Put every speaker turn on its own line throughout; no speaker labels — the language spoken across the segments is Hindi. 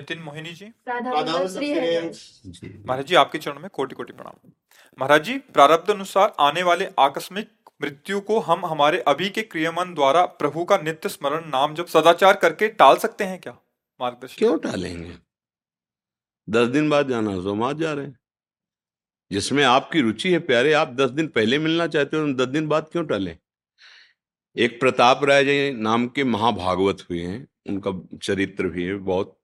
नितिन मोहिनी जी। महाराज जी आपके चरण में कोटि कोटि प्रणाम। महाराज जी प्रारब्ध अनुसार आने वाले आकस्मिक मृत्यु को हम हमारे अभी के क्रियमन द्वारा प्रभु का नित्य स्मरण नाम जब सदाचार करके टाल सकते हैं क्या? मार्गदर्शन
क्यों टालेंगे? दस दिन बाद जाना तो हम आज जा रहे हैं। जिसमें आपकी रुचि है प्यारे आप दस दिन पहले मिलना चाहते हो दस दिन बाद क्यों टालें? एक प्रताप राय जी नाम के महाभागवत हुए हैं उनका चरित्र भी है बहुत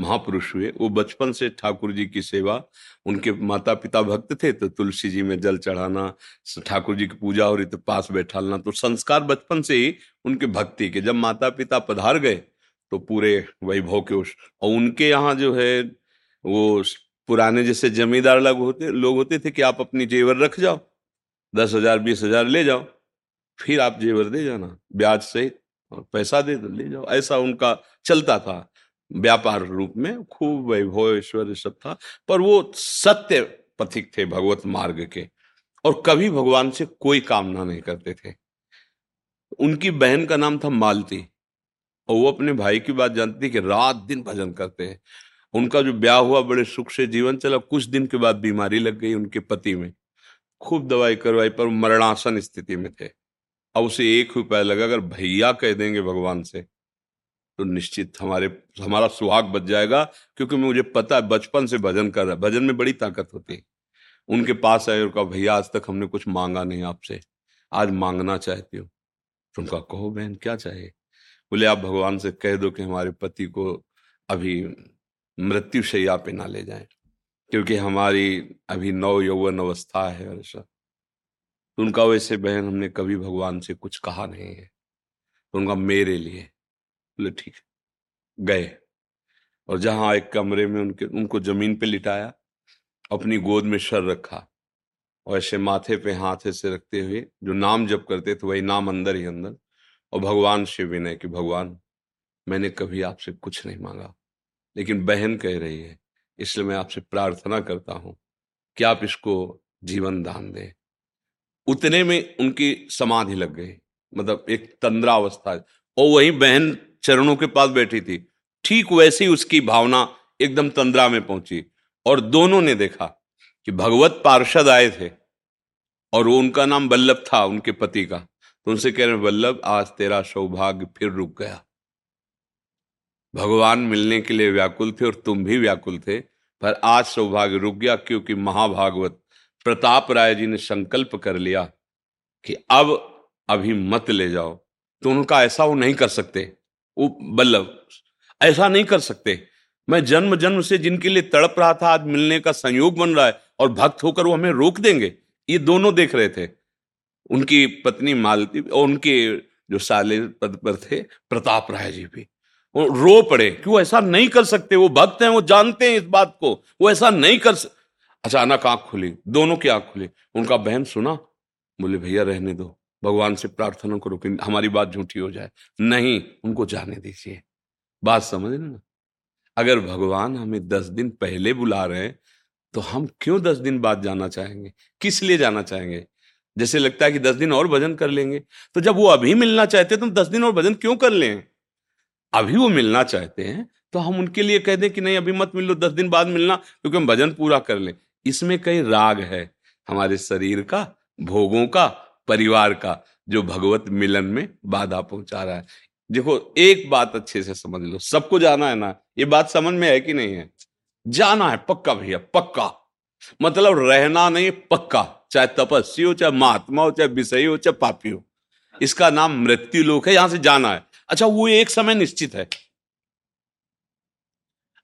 महापुरुष हुए। वो बचपन से ठाकुर जी की सेवा, उनके माता पिता भक्त थे तो तुलसी जी में जल चढ़ाना, ठाकुर जी की पूजा हो रही तो पास बैठालना तो संस्कार बचपन से ही उनके भक्ति के। जब माता पिता पधार गए तो पूरे वैभव के उस, और उनके यहाँ जो है, वो पुराने जैसे जमींदार लोग होते लोग होते थे कि आप अपनी जेवर रख जाओ, दस हज़ार, बीस हज़ार ले जाओ, फिर आप जेवर दे जाना, ब्याज सहित, और पैसा दे दो, ले जाओ। ऐसा उनका चलता था। व्यापार रूप में खूब वैभव ऐश्वर्य सब था, पर वो सत्य पथिक थे भगवत मार्ग के, और कभी भगवान से कोई कामना नहीं करते थे। उनकी बहन का नाम था मालती, और वो अपने भाई की बात जानती थी कि रात दिन भजन करते हैं। उनका जो ब्याह हुआ, बड़े सुख से जीवन चला, कुछ दिन के बाद बीमारी लग गई उनके पति में। खूब दवाई करवाई, पर मरणासन स्थिति में थे। अब उसे एक रुपया लगा, अगर भैया कह देंगे भगवान से तो निश्चित हमारे, हमारा सुहाग बच जाएगा, क्योंकि मुझे पता है बचपन से भजन कर रहा है। भजन में बड़ी ताकत होती है। उनके पास आए और कहा, भैया, आज तक हमने कुछ मांगा नहीं आपसे। आज मांगना चाहती हूँ। तो उनका कहो, बहन, क्या चाहिए बोले, आप भगवान से कह दो कि हमारे पति को अभी मृत्यु शैया पे ना ले जाए, क्योंकि हमारी अभी नव यौवन अवस्था है ऐसा। तो उनका वैसे बहन हमने कभी भगवान से कुछ कहा नहीं है। तो उनका मेरे लिए बोले ठीक। गए। और जहाँ एक कमरे में उनके, उनको ज़मीन पे लिटाया, अपनी गोद में शर रखा और ऐसे माथे पे हाथ ऐसे रखते हुए, जो नाम जप करते थे वही नाम अंदर ही अंदर, और भगवान से विनय कि, भगवान, मैंने कभी आपसे कुछ नहीं मांगा, लेकिन बहन कह रही है, इसलिए मैं आपसे प्रार्थना करता हूँ कि आप इसको जीवन दान दें। उतने में उनकी समाधि लग गई। मतलब एक तंद्रा अवस्था और वही बहन चरणों के पास बैठी थी। ठीक वैसी उसकी भावना एकदम तंद्रा में पहुँची और दोनों ने देखा कि भगवत पार्षद आए थे और वो उनका नाम बल्लभ था, उनके पति का। तो उनसे कह रहे बल्लभ आज तेरा सौभाग्य फिर रुक गया। भगवान मिलने के लिए व्याकुल थे और तुम भी व्याकुल थे, पर आज सौभाग्य रुक गया क्योंकि महाभागवत प्रताप राय जी ने संकल्प कर लिया कि अब अभी मत ले जाओ। तो उनका ऐसा वो नहीं कर सकते। वो बल्लभ, ऐसा नहीं कर सकते। मैं जन्म जन्म से जिनके लिए तड़प रहा था, आज मिलने का संयोग बन रहा है और भक्त होकर वो हमें रोक देंगे, ये दोनों देख रहे थे। उनकी पत्नी मालती, और उनके जो साले पद पर थे, प्रताप राय जी भी। वो रो पड़े, क्यों ऐसा नहीं कर सकते? वो भक्त हैं, वो जानते हैं इस बात को। वो ऐसा नहीं कर अचानक आँख खुली, दोनों की आँख खुली। उनका बहन सुना, बोले, भैया रहने दो। भगवान से प्रार्थना करो कि हमारी बात झूठी हो जाए। नहीं, उनको जाने दीजिए। बात समझ ना? अगर भगवान हमें दस दिन पहले बुला रहे हैं तो हम क्यों दस दिन बाद जाना चाहेंगे? किस लिए जाना चाहेंगे? जैसे लगता है कि दस दिन और भजन कर लेंगे। तो जब वो अभी मिलना चाहते हैं तो दस दिन और भजन क्यों कर लें? अभी वो मिलना चाहते हैं तो हम उनके लिए कह दें कि नहीं, अभी मत मिल, दस दिन बाद मिलना, क्योंकि हम भजन पूरा कर लें। इसमें कई राग है हमारे शरीर का, भोगों का परिवार का जो भगवत मिलन में बाधा पहुँचा रहा है। देखो, एक बात अच्छे से समझ लो, सबको जाना है ना, ये बात समझ में है कि नहीं है? जाना है पक्का भैया, पक्का। मतलब रहना नहीं, पक्का। चाहे तपस्वी हो, चाहे महात्मा हो, चाहे विषयी हो, चाहे पापी हो। इसका नाम मृत्यु लोक है, यहाँ से जाना है। अच्छा वो एक समय निश्चित है।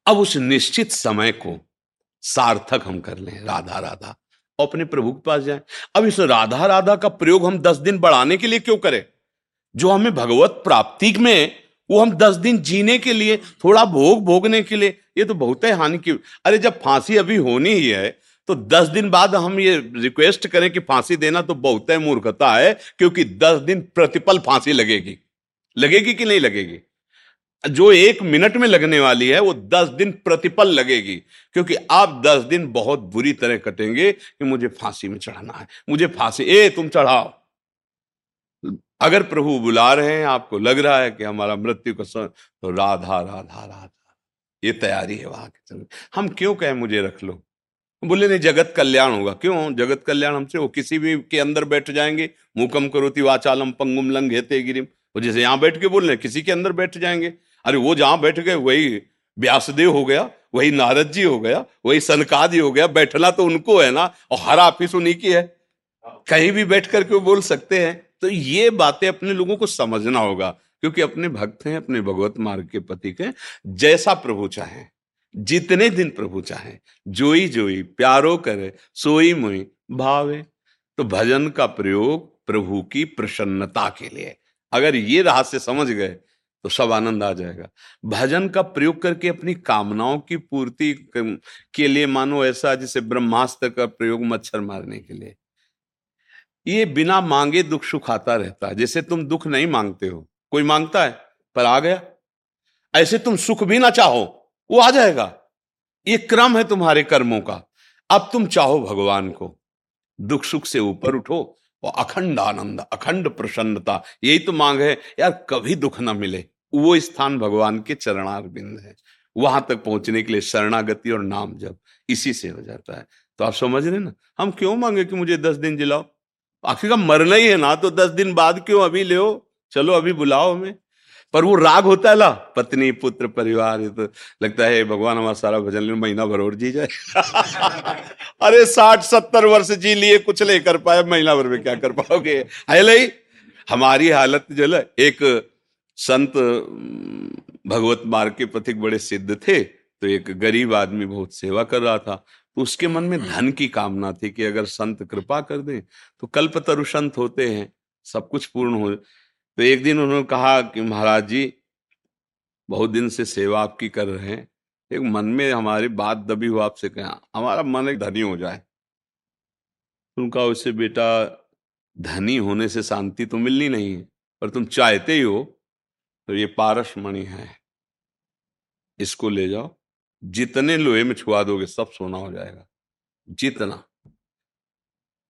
अब उस निश्चित समय को सार्थक हम कर लें, राधा राधा। अपने प्रभु के पास जाए। अब इस राधा राधा का प्रयोग हम दस दिन बढ़ाने के लिए क्यों करें? जो हमें भगवत प्राप्ति में वो हम दस दिन जीने के लिए, थोड़ा भोग भोगने के लिए, ये तो बहुत है हानि की। अरे जब फांसी अभी होनी ही है तो दस दिन बाद हम ये रिक्वेस्ट करें कि फांसी देना तो बहुत है, मूर्खता है, क्योंकि दस दिन प्रतिपल फांसी लगेगी। लगेगी कि नहीं लगेगी? जो एक मिनट में लगने वाली है, वो दस दिन प्रतिपल लगेगी, क्योंकि आप दस दिन बहुत बुरी तरह कटेंगे कि मुझे फांसी में चढ़ाना है। मुझे फांसी, ए, तुम चढ़ाओ। अगर प्रभु बुला रहे हैं, आपको लग रहा है कि हमारा मृत्यु का समय तो राधा राधा राधा, ये तैयारी है वहाँ के चलने हम क्यों कहें, मुझे रख लो। बोले, नहीं, जगत कल्याण होगा। क्यों? जगत कल्याण हमसे, वो किसी भी के अंदर बैठ जाएँगे। मुकम करोति वाचालम पंगुम लंग हेते गिरिम। वो जैसे यहाँ बैठ के बोल रहे किसी के अंदर बैठ जाएँगे। अरे वो जहाँ बैठ गए, वही व्यासदेव हो गया, वही नारद जी हो गया, वही सनकादि हो गया, बैठना तो उनको है ना, और हर ऑफ़िस उन्हीं की है। कहीं भी बैठ करके वो बोल सकते हैं। तो ये बातें अपने लोगों को समझना होगा, क्योंकि अपने भक्त हैं, अपने भगवत मार्ग के पति के जैसा प्रभु चाहे, जितने दिन प्रभु चाहे, जोई जोई, प्यारो करे, सोई मोई, भावे। तो भजन का प्रयोग प्रभु की प्रसन्नता के लिए अगर ये रहस्य समझ गए तो सब आनंद आ जाएगा। भजन का प्रयोग करके अपनी कामनाओं की पूर्ति के लिए मानो ऐसा जैसे ब्रह्मास्त्र का प्रयोग मच्छर मारने के लिए। ये बिना मांगे दुख सुख आता रहता है। जैसे तुम दुख नहीं मांगते हो। कोई माँगता है, पर आ गया। ऐसे तुम सुख भी ना चाहो, वो आ जाएगा। ये क्रम है तुम्हारे कर्मों का। अब तुम चाहो भगवान को। दुख सुख से ऊपर उठो और अखंड आनंद, अखंड प्रसन्नता, यही तो मांग है। यार कभी दुख ना मिले। वो स्थान भगवान के चरणार बिंद है। वहाँ तक पहुँचने के लिए शरणागति और नाम जब इसी से हो जाता है। तो आप समझ रहे ना? हम क्यों मांगे कि मुझे दस दिन जिलाओ? आखिर का मरना ही है ना तो दस दिन बाद क्यों अभी ले चलो अभी बुलाओ हमें। पर वो राग होता है ला, पत्नी, पुत्र, परिवार, ये तो लगता है भगवान, हमारा सारा भजन महीना भर और जी जाए। अरे, साठ, सत्तर वर्ष जी लिए कुछ नहीं कर पाए महीना भर में क्या कर पाओगे? है हमारी हालत जो है एक संत भगवत मार्ग के पथिक बड़े सिद्ध थे तो एक गरीब आदमी बहुत सेवा कर रहा था। तो उसके मन में धन की कामना थी कि अगर संत कृपा कर दें तो कल्प तरु संत होते हैं, सब कुछ पूर्ण हो। तो एक दिन उन्होंने कहा कि महाराज जी, बहुत दिन से सेवा आपकी कर रहे हैं, एक मन में हमारी बात दबी हो आपसे कहा, हमारा मन एक धनी हो जाए। उनका उससे बेटा, धनी होने से शांति तो मिलनी नहीं है, पर तुम चाहते ही हो तो ये पारस मणि है। इसको ले जाओ। जितने लोहे में छुआ दोगे, सब सोना हो जाएगा। जितना।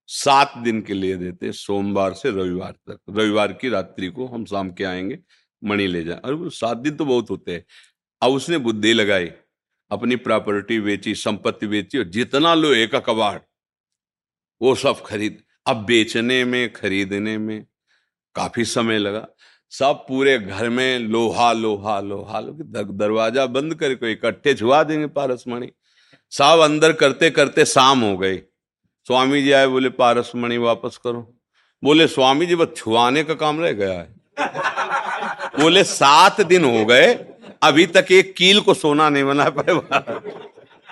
सात दिन के लिए देते, सोमवार से रविवार तक। रविवार की रात्रि को हम शाम के आएँगे, मणि ले जाए अरे सात दिन तो बहुत होते हैं। अब उसने बुद्धि लगाई, अपनी प्रॉपर्टी बेची, संपत्ति बेची और जितना लोहे का कबाड़, वो सब खरीद। अब बेचने में, खरीदने में काफ़ी समय लगा। सब पूरे घर में लोहा लोहा लोहा लोहा दरवाज़ा बंद करके इकट्ठे छुआ देंगे पारसमणि। सब अंदर करते करते शाम हो गई। स्वामी जी आए, बोले, पारसमणि, वापस करो। बोले, स्वामी जी, बस छुआने का काम रह गया है। बोले, सात दिन हो गए, अभी तक एक कील को सोना नहीं बना पाए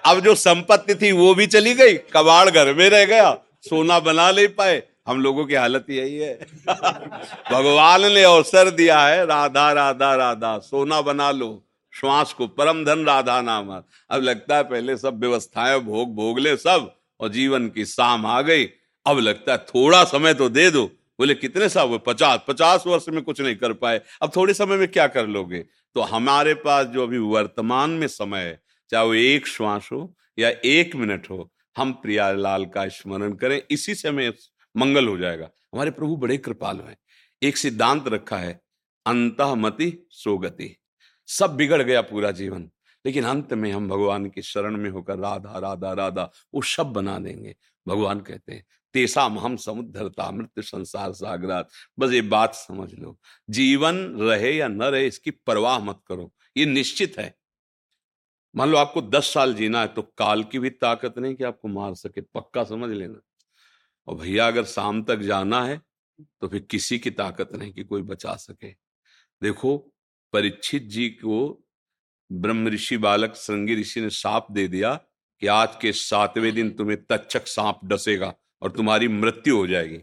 अब जो संपत्ति थी, वो भी चली गई, कबाड़ घर में रह गया, सोना बना ले पाए। हम लोगों की हालत यही है। भगवान ने अवसर दिया है, राधा राधा राधा, सोना बना लो, श्वास को, परम धन राधा नाम अब लगता है पहले सब व्यवस्थाएँ, भोग भोग ले सब, और जीवन की शाम आ गई। अब लगता है थोड़ा समय तो दे दो। बोले, कितने साल पचास पचास वर्ष में कुछ नहीं कर पाए। अब थोड़े समय में क्या कर लोगे? तो हमारे पास जो अभी वर्तमान में समय है, चाहे वो एक श्वास हो या एक मिनट हो, हम प्रियालाल का स्मरण करें। इसी से हमें मंगल हो जाएगा। हमारे प्रभु बड़े कृपालु हैं। एक सिद्धांत रखा है, अंत मति सोगति सब बिगड़ गया पूरा जीवन, लेकिन अंत में हम भगवान की शरण में होकर राधा राधा राधा, वो सब बना देंगे। भगवान कहते हैं तेसा हम समुद्रता मृत्यु संसार सागरात। बस ये बात समझ लो। जीवन रहे या न रहे, इसकी परवाह मत करो। ये निश्चित है। मान लो आपको दस साल जीना है तो काल की भी ताकत नहीं कि आपको मार सके। पक्का समझ लेना। और भैया अगर शाम तक जाना है तो फिर किसी की ताकत नहीं कि कोई बचा सके। देखो, परीक्षित जी को ब्रह्म ऋषि, बालक श्रृंगी ऋषि ने साप दे दिया कि आज के सातवें दिन तुम्हें तक्षक सांप डसेगा और तुम्हारी मृत्यु हो जाएगी।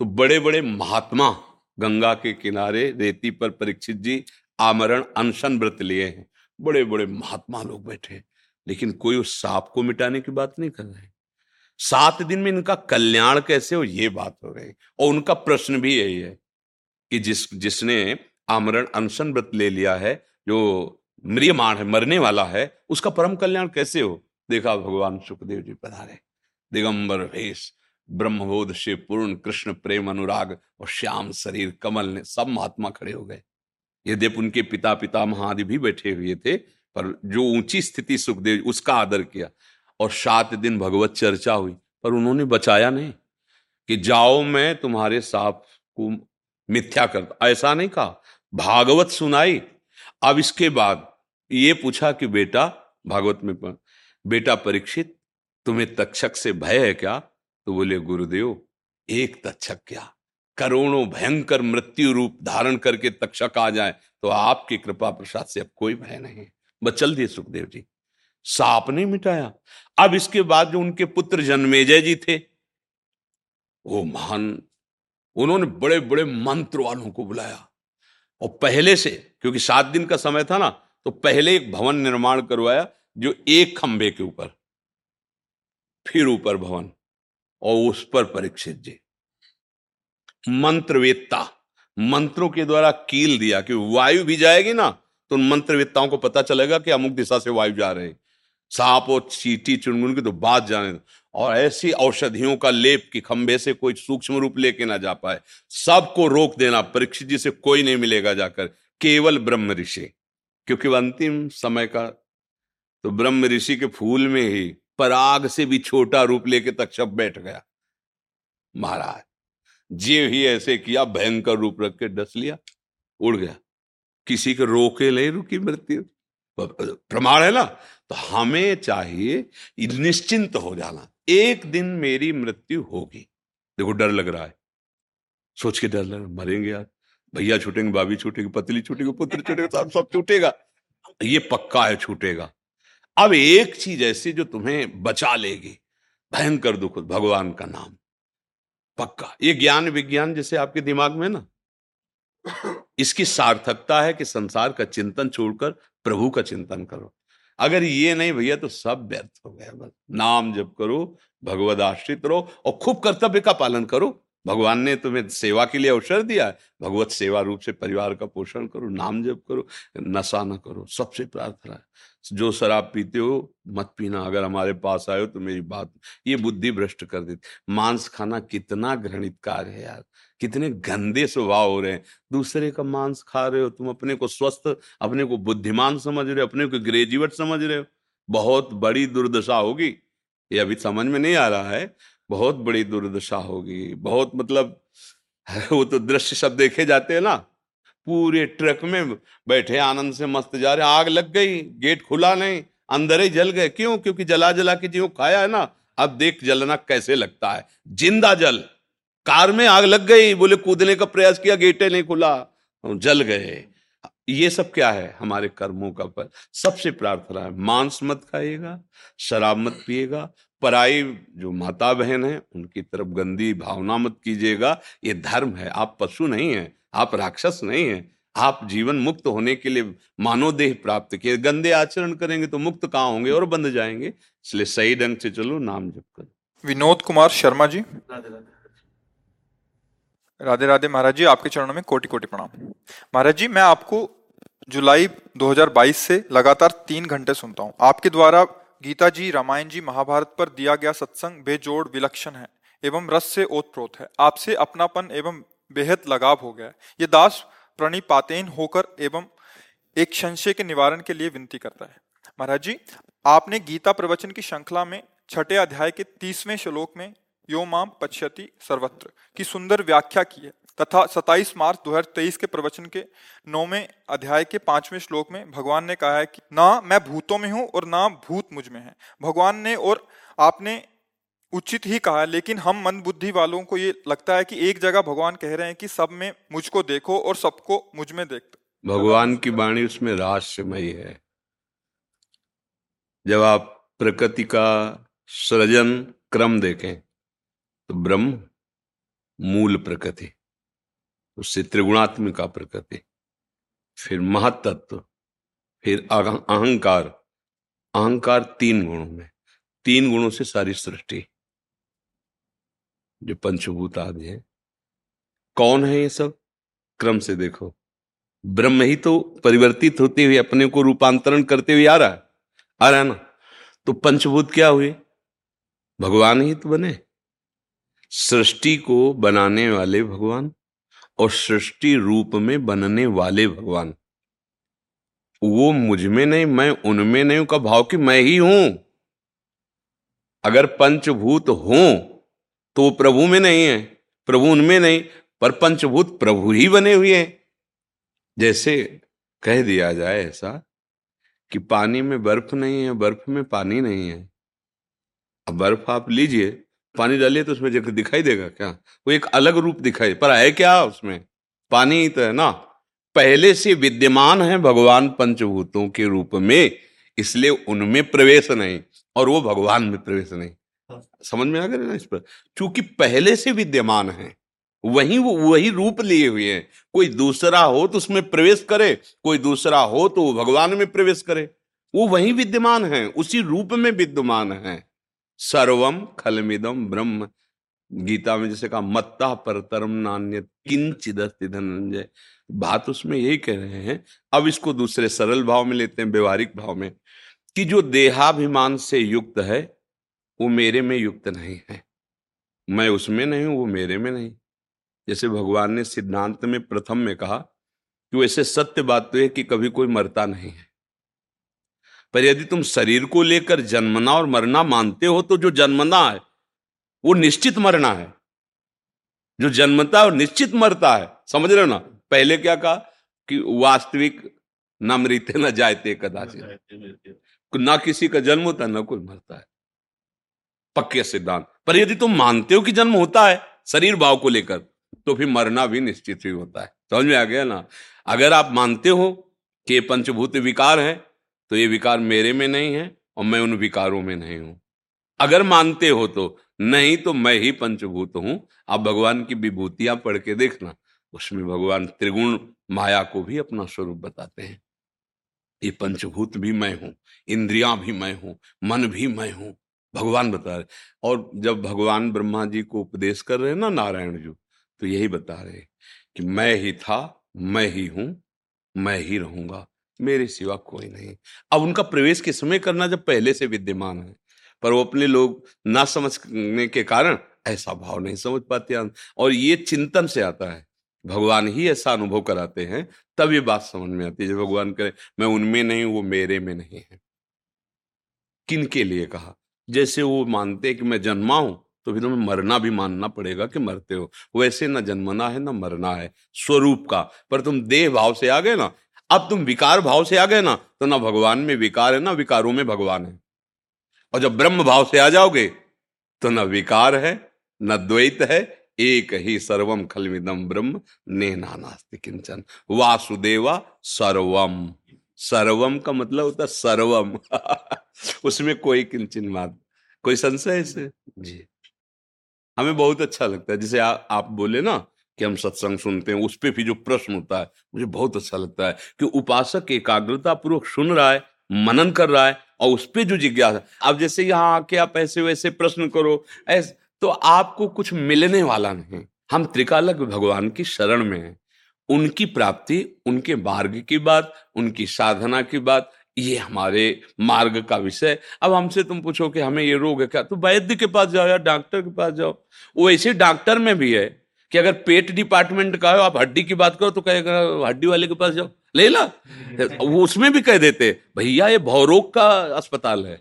तो बड़े बड़े महात्मा गंगा के किनारे रेती पर परीक्षित जी आमरण, अनशन व्रत लिए हैं। बड़े बड़े महात्मा लोग बैठे लेकिन कोई उस सांप को मिटाने की बात नहीं कर रहे सात दिन में इनका कल्याण कैसे हो, ये बात हो रही। और उनका प्रश्न भी यही है कि जिस, जिसने आमरण अनशन व्रत ले लिया है, जो म्रियमाण है, मरने वाला है, उसका परम कल्याण कैसे हो? देखा भगवान सुखदेव जी पधारे। दिगंबर, भेष, ब्रह्मबोध से पूर्ण कृष्ण, प्रेम, अनुराग और श्याम, शरीर, कमल ने सब महात्मा खड़े हो गए। यद्यप उनके पिता पिता महादि भी बैठे हुए थे, पर जो ऊँची स्थिति सुखदेव उसका आदर किया। और सात दिन भगवत चर्चा हुई पर उन्होंने बचाया नहीं कि जाओ मैं तुम्हारे साप को मिथ्या कर ऐसा नहीं कहा। भागवत सुनाई। अब इसके बाद ये पूछा कि बेटा भागवत में पर, बेटा परीक्षित तुम्हें तक्षक से भय है क्या? तो बोले गुरुदेव एक तक्षक क्या? करोड़ों भयंकर मृत्यु रूप धारण करके तक्षक आ जाए तो आपकी कृपा प्रसाद से अब कोई भय नहीं बस चल दिए सुखदेव जी। साप ने मिटाया। अब इसके बाद जो उनके पुत्र जन्मेजय जी थे, वो महान, उन्होंने बड़े बड़े मंत्र वालों को बुलाया। और पहले से, क्योंकि सात दिन का समय था ना तो पहले एक भवन निर्माण करवाया, जो एक खंबे के ऊपर, फिर ऊपर भवन, और उस पर परीक्षित जी। मंत्रवेत्ता, मंत्रों के द्वारा कील दिया कि वायु भी जाएगी ना तो उन मंत्रवेत्ताओं को पता चलेगा कि अमुक दिशा से वायु जा रहे सांप और चीटी चुनगुन की तो बात जाने और ऐसी औषधियों का लेप कि खंबे से कोई सूक्ष्म रूप लेके ना जा पाए, सबको रोक देना, परीक्षित जी से कोई नहीं मिलेगा जाकर, केवल ब्रह्म ऋषि। क्योंकि अंतिम समय का तो ब्रह्म ऋषि के फूल में ही पराग से भी छोटा रूप लेके तक्षप बैठ गया। महाराज जे ही ऐसे किया, भयंकर रूप रख के डस लिया, उड़ गया। किसी के रोके नहीं रुकी मृत्यु। प्रमाण है ना? तो हमें चाहिए निश्चिंत हो जाना। एक दिन मेरी मृत्यु होगी। देखो, डर लग रहा है। सोच के डर लग मरेंगे यार। भैया छूटेंगे, भाभी छूटेगी, पतली छूटेगी, पुत्र छूटेगा, सब सब छूटेगा। ये पक्का है, छूटेगा। अब एक चीज़ ऐसी जो तुम्हें बचा लेगी। भयंकर दुख, भगवान का नाम। पक्का। ये ज्ञान विज्ञान जैसे आपके दिमाग में ना? इसकी सार्थकता है कि संसार का चिंतन छोड़कर प्रभु का चिंतन करो। अगर ये नहीं भैया तो सब व्यर्थ हो गया बस। नाम जप करो भगवत आश्रित रहो और खूब कर्तव्य का पालन करो। भगवान ने तुम्हें सेवा के लिए अवसर दिया है भगवत सेवा रूप से परिवार का पोषण करो, नाम जप करो नशा न करो, सबसे प्रार्थना है। जो शराब पीते हो, मत पीना, अगर हमारे पास आयो तो मेरी बात, ये बुद्धि भ्रष्ट कर देती। मांस खाना कितना घृणित कार्य है यार। कितने गंदे स्वभाव हो रहे हैं। दूसरे का मांस खा रहे हो, तुम अपने को स्वस्थ, अपने को बुद्धिमान समझ रहे हो, अपने को ग्रेजुएट समझ रहे हो। बहुत बड़ी दुर्दशा होगी। ये अभी समझ में नहीं आ रहा है, बहुत बड़ी दुर्दशा होगी। बहुत मतलब वो तो दृश्य सब देखे जाते हैं ना। पूरे ट्रक में बैठे, आनंद से मस्त जा रहे, आग लग गई, गेट खुला नहीं, अंदर ही जल गए। क्यों? क्योंकि जला जला के जो खाया है ना, अब देख जलना कैसे लगता है। ज़िंदा जल। कार में आग लग गई बोले कूदने का प्रयास किया गेटे नहीं खुला जल गए। ये सब क्या है हमारे कर्मों का फल? सबसे प्रार्थना है मांस मत खाइएगा शराब मत पिएगा पराई जो माता बहन है उनकी तरफ़ गंदी भावना मत कीजिएगा। ये धर्म है आप पशु नहीं है आप राक्षस नहीं है आप जीवन मुक्त होने के लिए मानव देह प्राप्त किए। गंदे आचरण करेंगे तो मुक्त कहाँ होंगे और बंद जाएँगे। इसलिए सही ढंग से चलो नाम जप करो।
विनोद कुमार शर्मा जी। राधे राधे महाराज जी, आपके चरणों में कोटि कोटि प्रणाम। महाराज जी, मैं आपको जुलाई 2022 से लगातार तीन घंटे सुनता हूँ। आपके द्वारा गीता जी, रामायण जी, महाभारत पर दिया गया सत्संग बेजोड़, विलक्षण है एवं रस से ओतप्रोत है। आपसे अपनापन एवं बेहद लगाव हो गया ये दास प्रणिपातेन होकर एवं एक संशय के निवारण के लिए विनती करता है। महाराज जी, आपने गीता प्रवचन की श्रृंखला में छठे अध्याय के तीसवें श्लोक में यो माम पश्यति सर्वत्र, की सुंदर व्याख्या की है। तथा 27 मार्च 2023 के प्रवचन के नौवें अध्याय के पाँचवें श्लोक में भगवान ने कहा है कि, ना मैं भूतों में हूँ और ना भूत मुझमें है। भगवान ने और आपने उचित ही कहा लेकिन हम मन बुद्धि वालों को ये लगता है कि एक जगह भगवान कह रहे हैं कि सब में मुझको देखो और सबको मुझमें देख
भगवान की वाणी उसमें रहस्यमयी है। जब आप प्रकृति का सृजन क्रम देखें तो ब्रह्म मूल प्रकृति उससे त्रिगुणात्मिका प्रकृति फिर महातत्व, फिर अहंकार। अहंकार तीन गुणों में, तीन गुणों से सारी सृष्टि। जो पंचभूत आदि है। कौन है ये सब? क्रम से देखो। ब्रह्म ही तो परिवर्तित होते हुए अपने को रूपांतरण करते हुए आ रहा है। आ रहा है ना? तो पंचभूत क्या हुए? भगवान ही तो बने। सृष्टि को बनाने वाले भगवान और सृष्टि रूप में बनने वाले भगवान। वो मुझमें नहीं, मैं उनमें नहीं का भाव कि मैं ही हूँ। अगर पंचभूत हो तो वो प्रभु में नहीं है, प्रभु उनमें नहीं, पर पंचभूत प्रभु ही बने हुए हैं। जैसे कह दिया जाए ऐसा कि पानी में बर्फ़ नहीं है, बर्फ़ में पानी नहीं है। अब बर्फ़ आप लीजिए पानी डालिए तो उसमें दिखाई देगा क्या? वो एक अलग रूप दिखाई, पर है क्या उसमें? पानी तो है ना। पहले से विद्यमान है भगवान पंचभूतों के रूप में, इसलिए उनमें प्रवेश नहीं, और वो भगवान में प्रवेश नहीं। समझ में आ गया ना इस पर? क्योंकि पहले से विद्यमान है, वही वो, वही रूप लिए हुए हैं। कोई दूसरा हो तो उसमें प्रवेश करे, कोई दूसरा हो तो वो भगवान में प्रवेश करे। वो वही विद्यमान है, उसी रूप में विद्यमान है। सर्वम खलमिदम ब्रह्म। गीता में जैसे कहा, मत्ता परतरम नान्य किंचित धनंजय। बात उसमें यही कह रहे हैं, अब इसको दूसरे सरल भाव में लेते हैं, व्यवहारिक भाव में, कि जो देहाभिमान से युक्त है, वो मेरे में युक्त नहीं है। मैं उसमें नहीं हूँ, वो मेरे में नहीं। जैसे भगवान ने सिद्धांत में प्रथम में कहा कि वैसे सत्य बात तो है कि कभी कोई मरता नहीं है। पर यदि तुम शरीर को लेकर जन्मना और मरना मानते हो तो जो जन्मना है, वो निश्चित मरना है। जो जन्मता है निश्चित मरता है। समझ रहे हो ना? पहले क्या कहा? कि वास्तविक न मृत्य न जायते कदाचित। ना किसी का जन्म होता है ना कोई मरता है। पक्के सिद्धांत। पर यदि तुम मानते हो कि जन्म होता है, शरीर भाव को लेकर तो फिर मरना भी निश्चित ही होता है। समझ में आ गया ना? अगर आप मानते हो कि पंचभूत विकार है तो ये विकार मेरे में नहीं है और मैं उन विकारों में नहीं हूँ। अगर मानते हो तो नहीं तो मैं ही पंचभूत हूँ। आप भगवान की विभूतियाँ पढ़ के देखना, उसमें भगवान त्रिगुण माया को भी अपना स्वरूप बताते हैं। ये पंचभूत भी मैं हूँ, इंद्रियाँ भी मैं हूँ, मन भी मैं हूँ, भगवान बता रहे। और जब भगवान ब्रह्मा जी को उपदेश कर रहे हैं ना नारायण जी तो यही बता रहे कि मैं ही था, मैं ही हूँ, मैं ही रहूँगा। मेरे सिवा कोई नहीं। अब उनका प्रवेश किस समय करना जब पहले से विद्यमान है? पर वो अपने लोग ना समझने के कारण ऐसा भाव नहीं समझ पाते और ये चिंतन से आता है। भगवान ही ऐसा अनुभव कराते हैं, तब ये बात समझ में आती है। जब भगवान करे मैं उनमें नहीं वो मेरे में नहीं है। किन के लिए कहा? जैसे वो मानते कि मैं जन्मा हूँ तो फिर तुम्हें मरना भी मानना पड़ेगा कि मरते हो। वैसे ना जन्मना है, ना मरना है, स्वरूप का। पर तुम देह भाव से आ गए ना अब तुम विकार भाव से आ गए ना तो ना भगवान में विकार है ना विकारों में भगवान है। और जब ब्रह्म भाव से आ जाओगे तो न विकार है न द्वैत है एक ही सर्वम खलविदम ब्रह्म ने नास्ति किंचन वासुदेवा सर्वम। सर्वम का मतलब होता सर्वम। उसमें कोई किंचन बात कोई संशय इसे जी। हमें बहुत अच्छा लगता है जैसे आ, आप बोले ना कि हम सत्संग सुनते हैं, उस पर भी जो प्रश्न होता है, मुझे बहुत अच्छा लगता है कि उपासक एकाग्रता पूर्वक सुन रहा है, मनन कर रहा है और उस पर जो जिज्ञासा अब जैसे यहाँ आके आप ऐसे वैसे प्रश्न करो, ऐसे तो आपको कुछ मिलने वाला नहीं। हम त्रिकालक भगवान की शरण में हैं। उनकी प्राप्ति, उनके मार्ग की बात, उनकी साधना की बात, ये हमारे मार्ग का विषय। अब हमसे तुम पूछो कि हमें ये रोग है क्या? तो वैद्य के पास जाओ या डॉक्टर के पास जाओ। वो ऐसे डॉक्टर में भी है कि अगर पेट डिपार्टमेंट का हो, आप हड्डी की बात करो तो कहेगा, हड्डी वाले के पास जाओ। ले ला। वो उसमें भी कह देते, भैया, ये भौरोग का अस्पताल है।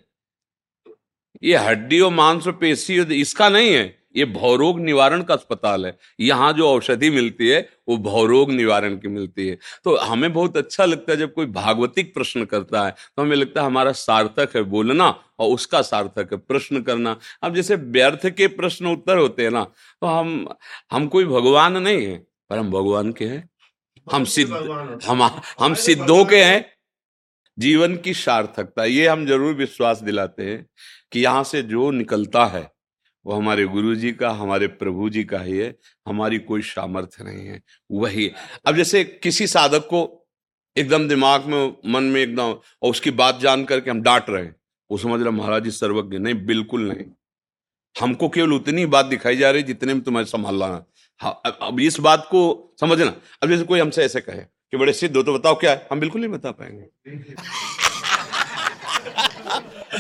ये हड्डी और मांस और पेशी इसका नहीं है। ये भवरोग निवारण का अस्पताल है। यहाँ जो औषधि मिलती है वो भौरोग निवारण की मिलती है। तो हमें बहुत अच्छा लगता है जब कोई भागवतिक प्रश्न करता है तो हमें लगता है हमारा सार्थक है बोलना और उसका सार्थक है प्रश्न करना। अब जैसे व्यर्थ के प्रश्न उत्तर होते हैं ना तो हम हम कोई भगवान नहीं है पर हम भगवान के हैं। हम सिद्ध हम हम सिद्धों के हैं। जीवन की सार्थकता ये हम ज़रूर विश्वास दिलाते हैं कि यहाँ से जो निकलता है वो हमारे गुरु जी का हमारे प्रभु जी का ही है हमारी कोई सामर्थ्य नहीं है वही अब जैसे किसी साधक को एकदम दिमाग में मन में एकदम और उसकी बात जान करके हम डांट रहे हैं वो समझ रहे महाराज जी सर्वज्ञ नहीं बिल्कुल नहीं। हमको केवल उतनी बात दिखाई जा रही जितने में तुम्हें संभालना हाँ। अब इस बात को समझना। अब जैसे कोई हमसे ऐसे कहे कि बड़े सिद्ध हो तो बताओ क्या है? हम बिल्कुल नहीं बता पाएँगे।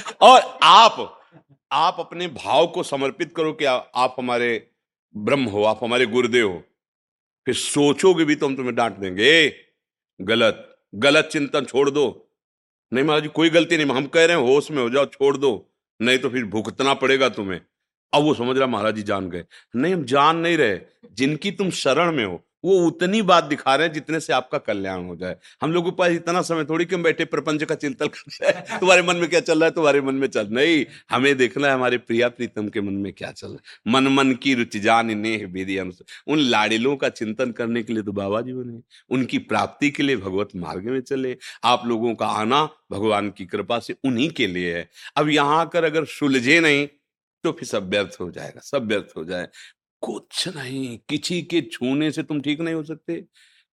और आप आप अपने भाव को समर्पित करो कि आप हमारे ब्रह्म हो, आप हमारे गुरुदेव हो। फिर सोचोगे भी तो हम तुम्हें डांट देंगे। गलत गलत चिंतन छोड़ दो। नहीं महाराज कोई गलती नहीं, हम कह रहे हैं, होश में हो जाओ, छोड़ दो। नहीं तो फिर भुगतना पड़ेगा तुम्हें। अब वो समझ रहा, महाराज जी जान गए। नहीं, हम जान नहीं रहे। जिनकी तुम शरण में हो वो उतनी बात दिखा रहे हैं जितने से आपका कल्याण हो जाए। हम लोगों के पास इतना समय थोड़ी क्यों बैठे प्रपंच का चिंतन कर रहे तुम्हारे मन में क्या चल रहा है? तुम्हारे मन में चल नहीं, हमें देखना है हमारे प्रिया प्रीतम के मन में क्या चल रहा है। मन मन की रुचि जान नेह विधि उन लाडिलों का चिंतन करने के लिए तो बाबा जी बने। उनकी प्राप्ति के लिए भगवत मार्ग में चले। आप लोगों का आना भगवान की कृपा से उन्हीं के लिए है। अब यहाँ आकर अगर सुलझे नहीं तो फिर सब व्यर्थ हो जाएगा, सब व्यर्थ हो जाए। कुछ नहीं। किसी के छूने से तुम ठीक नहीं हो सकते,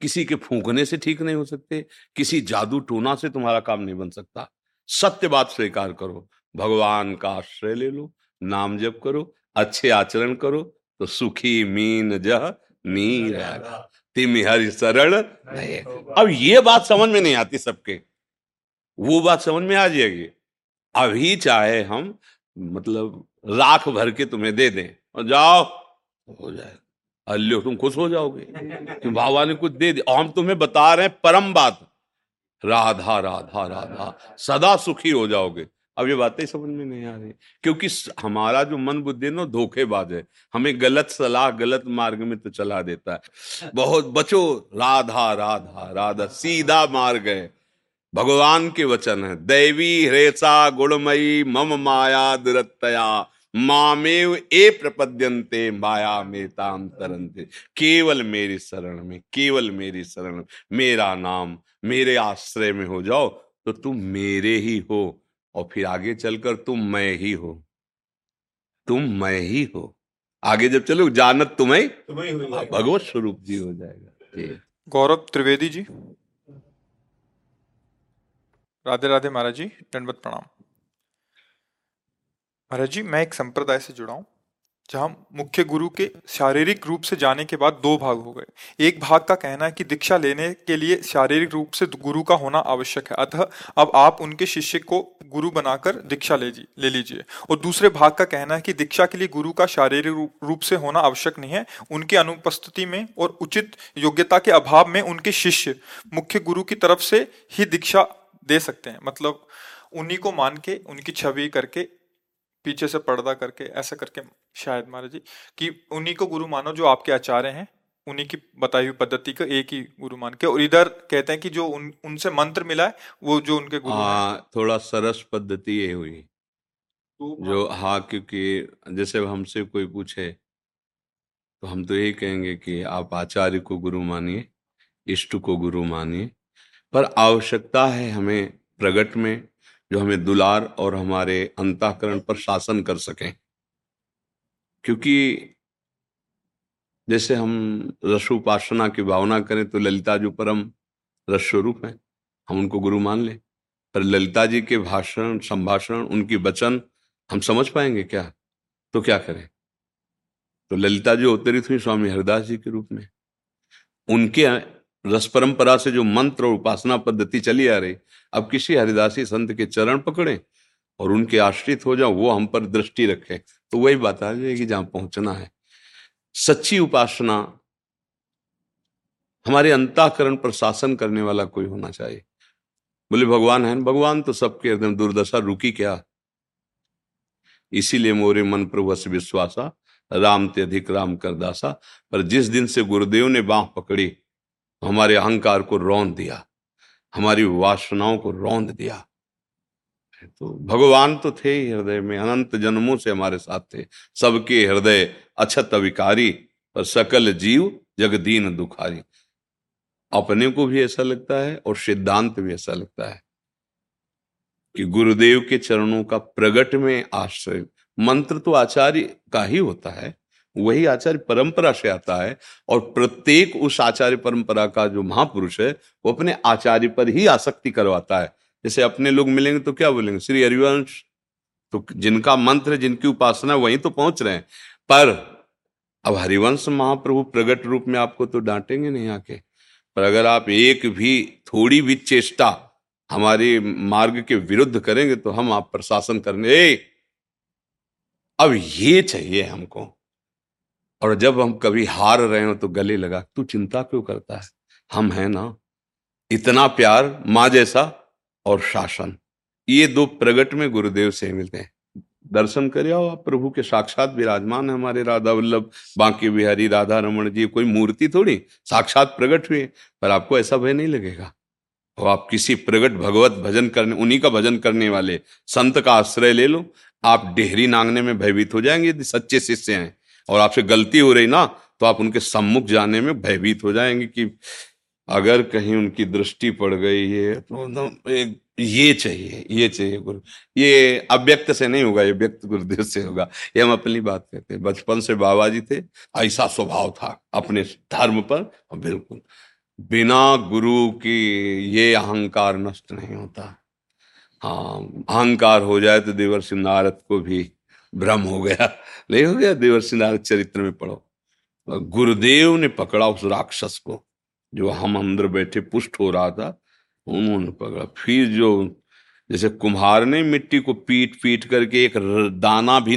किसी के फूकने से ठीक नहीं हो सकते, किसी जादू टोना से तुम्हारा काम नहीं बन सकता। सत्य बात स्वीकार करो, भगवान का आश्रय ले लो, नाम जप करो, अच्छे आचरण करो तो सुखी मीन जह नीर तिम हरि सरल अब ये बात समझ में नहीं आती सबके। वो बात समझ में आ जाएगी। अभी चाहे हम मतलब राख भर के तुम्हें दे दें, और जाओ। हो जाएगा। अल्लो तुम खुश हो जाओगे। कि बाबा ने कुछ दे दिया। हम तुम्हें बता रहे हैं, परम बात। राधा राधा राधा, सदा सुखी हो जाओगे। अब ये बातें समझ में नहीं आ रही। क्योंकि हमारा जो मन बुद्धि ना धोखेबाज है। हमें गलत सलाह, गलत मार्ग में तो चला देता है। बहुत, बचो। राधा राधा राधा, सीधा मार्ग है। भगवान के वचन है। दैवी हृषा गुणमयी, मम माया दुरतया मामेव ए प्रपद्यंते माया में ताम तरंते केवल मेरी शरण में केवल मेरी शरण मेरा नाम मेरे आश्रय में हो जाओ तो तुम मेरे ही हो और फिर आगे चलकर तुम मैं ही हो। तुम मैं ही हो। आगे जब चलो जानत तुम्हें भगवत स्वरूप जी हो जाएगा।
गौरव त्रिवेदी जी। राधे राधे महाराज जी दंडवत प्रणाम। महाराज जी, मैं एक संप्रदाय से जुड़ा हूँ, जहाँ मुख्य गुरु के शारीरिक रूप से जाने के बाद दो भाग हो गए। एक भाग का कहना है कि दीक्षा लेने के लिए शारीरिक रूप से गुरु का होना आवश्यक है। अतः अब आप उनके शिष्य को गुरु बनाकर दीक्षा ले ले लीजिए। और दूसरे भाग का कहना है कि दीक्षा के लिए गुरु का शारीरिक रूप से होना आवश्यक नहीं है। उनकी अनुपस्थिति में और उचित योग्यता के अभाव में उनके शिष्य मुख्य गुरु की तरफ़ से ही दीक्षा दे सकते हैं। मतलब उन्हीं को मान के, उनकी छवि करके पीछे से पर्दा करके ऐसा करके शायद महाराज जी कि उन्हीं को गुरु मानो जो आपके आचार्य हैं उन्हीं की बताई हुई पद्धति को एक ही गुरु मान के और इधर कहते हैं कि जो उन उनसे मंत्र मिला है वो जो उनके गुरु
हाँ। थोड़ा सरस पद्धति ये हुई। तो जो हाँ क्योंकि जैसे हमसे कोई पूछे तो हम तो यही कहेंगे कि आप आचार्य को गुरु मानिए इष्ट को गुरु मानिए पर आवश्यकता है हमें प्रगट में जो हमें दुलार और हमारे अंताकरण पर शासन कर सकें। क्योंकि जैसे हम रसोपासना की भावना करें तो ललिता जो परम रस स्वरूप है, हम उनको गुरु मान लें। पर ललिता जी के भाषण, संभाषण, उनकी वचन हम समझ पाएँगे क्या? तो क्या करें? तो ललिता जी अवतरित हुई स्वामी हरिदास जी के रूप में। उनके रस परंपरा से जो मंत्र और उपासना पद्धति चली आ रही, अब किसी हरिदासी संत के चरण पकड़े और उनके आश्रित हो जाओ, वो हम पर दृष्टि रखे। तो वही बात आ जाएगी जहाँ पहुँचना है। सच्ची उपासना हमारे अंताकरण पर शासन करने वाला कोई होना चाहिए। बोले, भगवान है, भगवान तो सबके एकदम दुर्दशा रुकी क्या? इसीलिए मोरे मन प्रभु विश्वासा, राम ते अधिक राम कर दासा पर जिस दिन से गुरुदेव ने बाह पकड़ी हमारे अहंकार को रौंद दिया, हमारी वासनाओं को रौंद दिया। तो भगवान तो थे ही हृदय में, अनंत जन्मों से हमारे साथ थे। सबके हृदय अछत अविकारी, पर सकल जीव जगदीन दुखारी। अपने को भी ऐसा लगता है और सिद्धांत भी ऐसा लगता है कि गुरुदेव के चरणों का प्रगट में आश्रय, मंत्र तो आचार्य का ही होता है वही आचार्य परंपरा से आता है और प्रत्येक उस आचार्य परंपरा का जो महापुरुष है, वो अपने आचार्य पर ही आसक्ति करवाता है। जैसे अपने लोग मिलेंगे तो क्या बोलेंगे? श्री हरिवंश तो जिनका मंत्र, जिनकी उपासना वहीं तो पहुँच रहे हैं। पर अब हरिवंश महाप्रभु प्रगट रूप में आपको तो डांटेंगे नहीं आके। पर अगर आप एक भी थोड़ी भी चेष्टा हमारे मार्ग के विरुद्ध करेंगे तो हम आप प्रशासन करने अब ये चाहिए हमको। और जब हम कभी हार रहे हो तो गले लगा, तू चिंता क्यों करता है? हम हैं ना? इतना प्यार, माँ जैसा और शासन। ये दो प्रगट में गुरुदेव से मिलते हैं। दर्शन करे आओ आप प्रभु के साक्षात विराजमान है हमारे राधा वल्लभ, बांके बिहारी, राधा रमन जी, कोई मूर्ति थोड़ी? साक्षात प्रकट हुए, पर आपको ऐसा भय नहीं लगेगा। और आप किसी प्रगट भगवत भजन करने, उन्हीं का भजन करने वाले संत का आश्रय ले लो, आप डेहरी नांगने में भयभीत हो जाएँगे, यदि सच्चे शिष्य हैं। और आपसे गलती हो रही ना तो आप उनके सम्मुख जाने में भयभीत हो जाएँगे कि अगर कहीं उनकी दृष्टि पड़ गई है तो एक ये चाहिए ये चाहिए गुरु। ये अव्यक्त से नहीं होगा, ये व्यक्त गुरुदेव से होगा। ये हम अपनी बात कहते हैं। बचपन से बाबा जी थे, ऐसा स्वभाव था अपने धर्म पर बिल्कुल। बिना गुरु की ये अहंकार नष्ट नहीं होता। हाँ अहंकार हो जाए तो देवर सिंह नारद को भी भ्रम हो गया। नहीं हो गया? देवर्षि नारद चरित्र में पढ़ो। गुरुदेव ने पकड़ा उस राक्षस को, जो हम अंदर बैठे पुष्ट हो रहा था, उन्होंने पकड़ा। फिर जो, जैसे कुम्हार ने मिट्टी को पीट पीट करके एक दाना भी.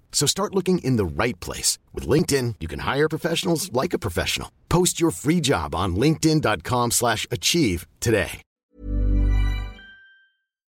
So start looking in the right place. With LinkedIn, you can hire professionals like a professional. Post your free job on linkedin.com slash achieve today.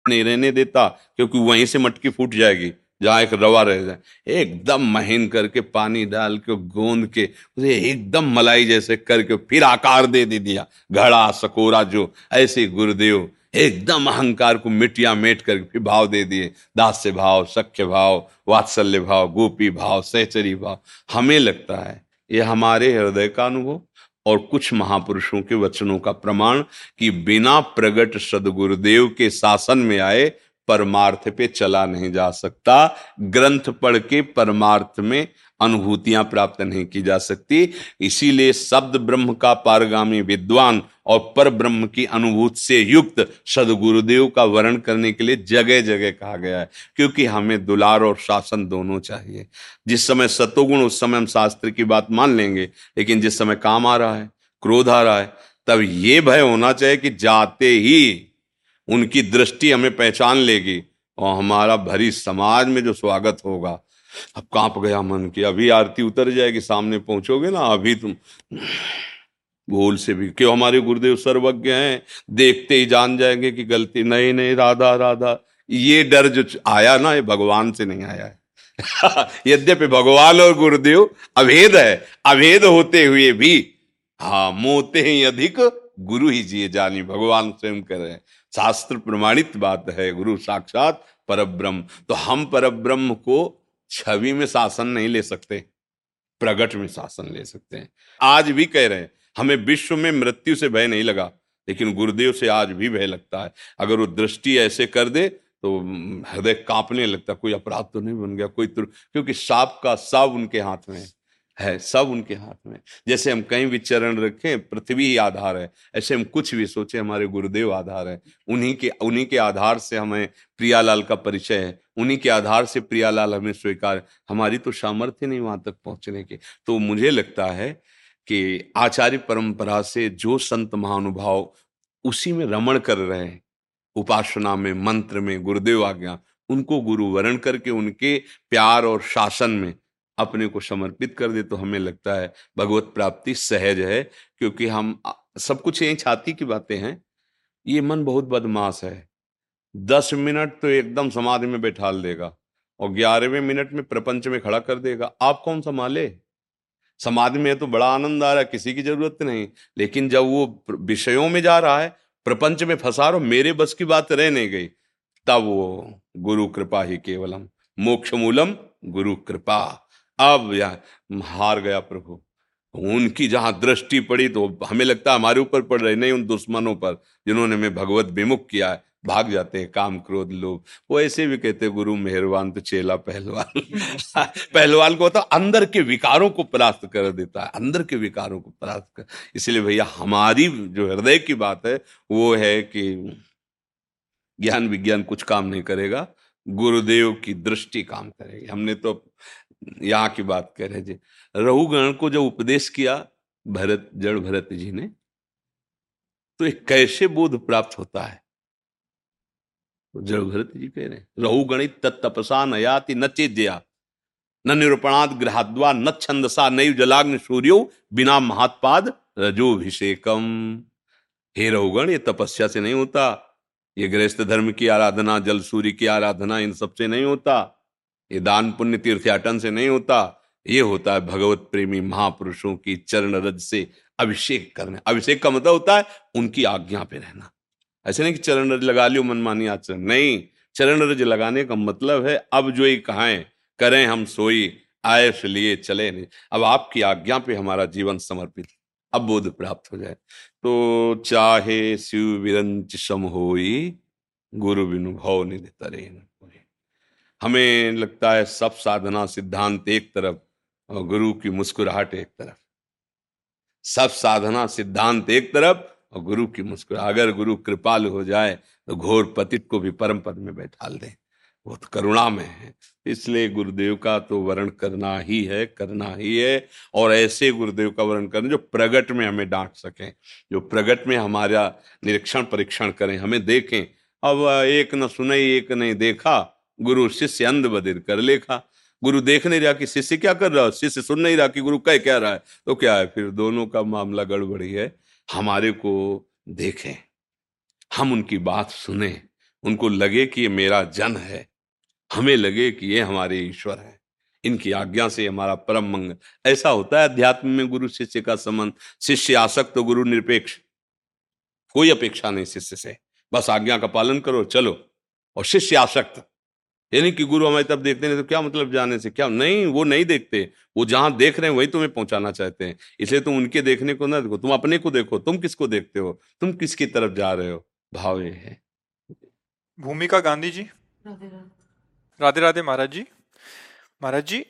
नहीं रहने देता क्योंकि वहीं से मटकी फूट जाएगी जहां एक रवा रह जाए एकदम महीन करके पानी डाल के गोंद के उसे एकदम मलाई जैसे करके फिर आकार दे दे दिया घड़ा सकोरा जो ऐसे गुरुदेव एकदम अहंकार को मिटिया मेट करके भाव दे दिए। दास्य भाव, सख्य भाव, वात्सल्य भाव, गोपी भाव, सहचरी भाव। हमें लगता है ये हमारे हृदय का अनुभव और कुछ महापुरुषों के वचनों का प्रमाण कि बिना प्रगट सदगुरुदेव के शासन में आए परमार्थ पे चला नहीं जा सकता। ग्रंथ पढ़ के परमार्थ में अनुभूतियाँ प्राप्त नहीं की जा सकती। इसीलिए शब्द ब्रह्म का पारगामी विद्वान और पर ब्रह्म की अनुभूति से युक्त सदगुरुदेव का वर्ण करने के लिए जगह जगह कहा गया है, क्योंकि हमें दुलार और शासन दोनों चाहिए। जिस समय सतोगुण उस समय हम शास्त्र की बात मान लेंगे, लेकिन जिस समय काम आ रहा है, क्रोध आ रहा है, तब ये भय होना चाहिए कि जाते ही उनकी दृष्टि हमें पहचान लेगी और हमारा भरी समाज में जो स्वागत होगा अब काँप गया मन की अभी आरती उतर जाएगी, सामने पहुंचोगे ना, अभी तुम भूल से भी, क्यों हमारे गुरुदेव सर्वज्ञ हैं? देखते ही जान जाएँगे कि गलती, नहीं नहीं, राधा राधा, ये डर जो आया ना, ये भगवान से नहीं आया है। यद्यपि भगवान और गुरुदेव अभेद है, अभेद होते हुए भी हाँ मोते ही अधिक, गुरु ही जिए जानी, भगवान स्वयं कर रहे हैं। शास्त्र प्रमाणित बात है, गुरु साक्षात परब्रह्म तो हम परब्रह्म को छवि में शासन नहीं ले सकते, प्रगट में शासन ले सकते हैं। आज भी कह रहे हैं, हमें विश्व में मृत्यु से भय नहीं लगा, लेकिन गुरुदेव से आज भी भय लगता है। अगर वो दृष्टि ऐसे कर दे तो हृदय कांपने लगता, कोई अपराध तो नहीं बन गया, कोई क्योंकि सांप का सब उनके हाथ में है है सब उनके हाथ में। जैसे हम कहीं भी चरण रखें, पृथ्वी ही आधार है, ऐसे हम कुछ भी सोचे, हमारे गुरुदेव आधार है। उन्हीं के उन्हीं के आधार से हमें प्रियालाल का परिचय है। उन्हीं के आधार से प्रियालाल हमें स्वीकार, हमारी तो सामर्थ्य नहीं वहाँ तक पहुँचने के। तो मुझे लगता है कि आचार्य परंपरा से जो संत महानुभाव उसी में रमण कर रहे हैं, उपासना में, मंत्र में, गुरुदेव आज्ञा, उनको गुरु वरण करके उनके प्यार और शासन में अपने को समर्पित कर दे तो हमें लगता है भगवत प्राप्ति सहज है, क्योंकि हम सब कुछ यही छाती की बातें हैं। ये मन बहुत बदमाश है। दस मिनट तो एकदम समाधि में बैठा देगा और ग्यारहवें मिनट में प्रपंच में खड़ा कर देगा। आप कौन संभाले? समाधि में तो बड़ा आनंद आ रहा है, किसी की ज़रूरत नहीं। लेकिन जब वो विषयों में जा रहा है, प्रपंच में फंसा रहा, मेरे बस की बात रह नहीं गई। तब वो गुरु कृपा ही केवलम, मोक्ष मूलम गुरु कृपा। अब यह हार गया प्रभु। उनकी जहाँ दृष्टि पड़ी तो हमें लगता है हमारे ऊपर पड़ रही, नहीं उन दुश्मनों पर, जिन्होंने हमें भगवत विमुख किया है। भाग जाते हैं, काम क्रोध लोग वो ऐसे भी कहते गुरु मेहरबान तो चेला पहलवान। पहलवान को होता अंदर के विकारों को परास्त कर देता है, अंदर के विकारों को परास्त कर। इसलिए भैया, हमारी जो हृदय की बात है, वो है कि ज्ञान विज्ञान कुछ काम नहीं करेगा, गुरुदेव की दृष्टि काम करेगी। हमने तो यहाँ की बात कह रहे जी। रहुगण को जो उपदेश किया, भरत, जड़ भरत जी ने तो एक कैसे बोध प्राप्त होता है? तो जड़ जी कह रहे रहु गणित तत्तपसा नयाति न चेद्या। न निरूपणाद ग्रहाद्वा न छंदसा नैव जलाग्न सूर्यो बिना महात्पाद रजोभिषेकम। हे रहुगण ये तपस्या से नहीं होता। ये गृहस्थ धर्म की आराधना, जल सूर्य की आराधना, इन सबसे नहीं होता। ये दान पुण्य तीर्थयाटन से नहीं होता। ये होता है भगवत प्रेमी महापुरुषों की चरण रज से अभिषेक करना। अभिषेक का मतलब होता है उनकी आज्ञा पे रहना। ऐसे नहीं कि चरण रज लगा लियो मनमानी आचरण। नहीं, चरण रज लगाने का मतलब है, अब जो ये कहा करें हम सोई आयस लिए चले नहीं। अब आपकी आज्ञा पे हमारा जीवन समर्पित, अब बोध प्राप्त हो जाए। तो चाहे शिव विरंच सम होई, गुरु बिनु भव निधि तरे हमें लगता है सब साधना सिद्धांत एक तरफ़ और गुरु की मुस्कुराहट एक तरफ़। सब साधना सिद्धांत एक तरफ़ और गुरु की मुस्कुरा, अगर गुरु कृपाल हो जाए तो घोर पतित को भी परम पद में बैठा दे वो तो करुणा में है। इसलिए गुरुदेव का तो वर्ण करना ही है, करना ही है। और ऐसे गुरुदेव का वर्ण करना जो प्रगट में हमें डांट सकें, जो प्रगट में हमारा निरीक्षण परीक्षण करें, हमें देखें। अब एक न सुने, एक नहीं देखा, गुरु शिष्य अंध बदिर कर लेखा। गुरु देख नहीं रहा कि शिष्य क्या कर रहा है? शिष्य सुन नहीं रहा कि गुरु कह क्या रहा है? तो क्या है? फिर दोनों का मामला गड़बड़ी है। हमारे को देखें। हम उनकी बात सुने। उनको लगे कि ये मेरा जन है। हमें लगे कि ये हमारे ईश्वर है। इनकी आज्ञा से हमारा परम मंगल। ऐसा होता है अध्यात्म में गुरु शिष्य का संबंध। शिष्य आसक्त तो गुरु निरपेक्ष। कोई अपेक्षा नहीं शिष्य से। बस आज्ञा का पालन करो, चलो। और शिष्य आसक्त। यानी कि गुरु हमारी तरफ़ देखते नहीं तो क्या मतलब जाने से? क्या नहीं वो नहीं देखते। वो जहाँ देख रहे हैं वही तुम्हें पहुंचाना चाहते हैं। इसलिए तुम उनके देखने को ना देखो तुम अपने को देखो तुम किसको देखते हो? तुम किसकी तरफ़ जा रहे हो? भाव ये है।
भूमिका गांधी जी? राधे राधे। महाराज जी। महाराज जी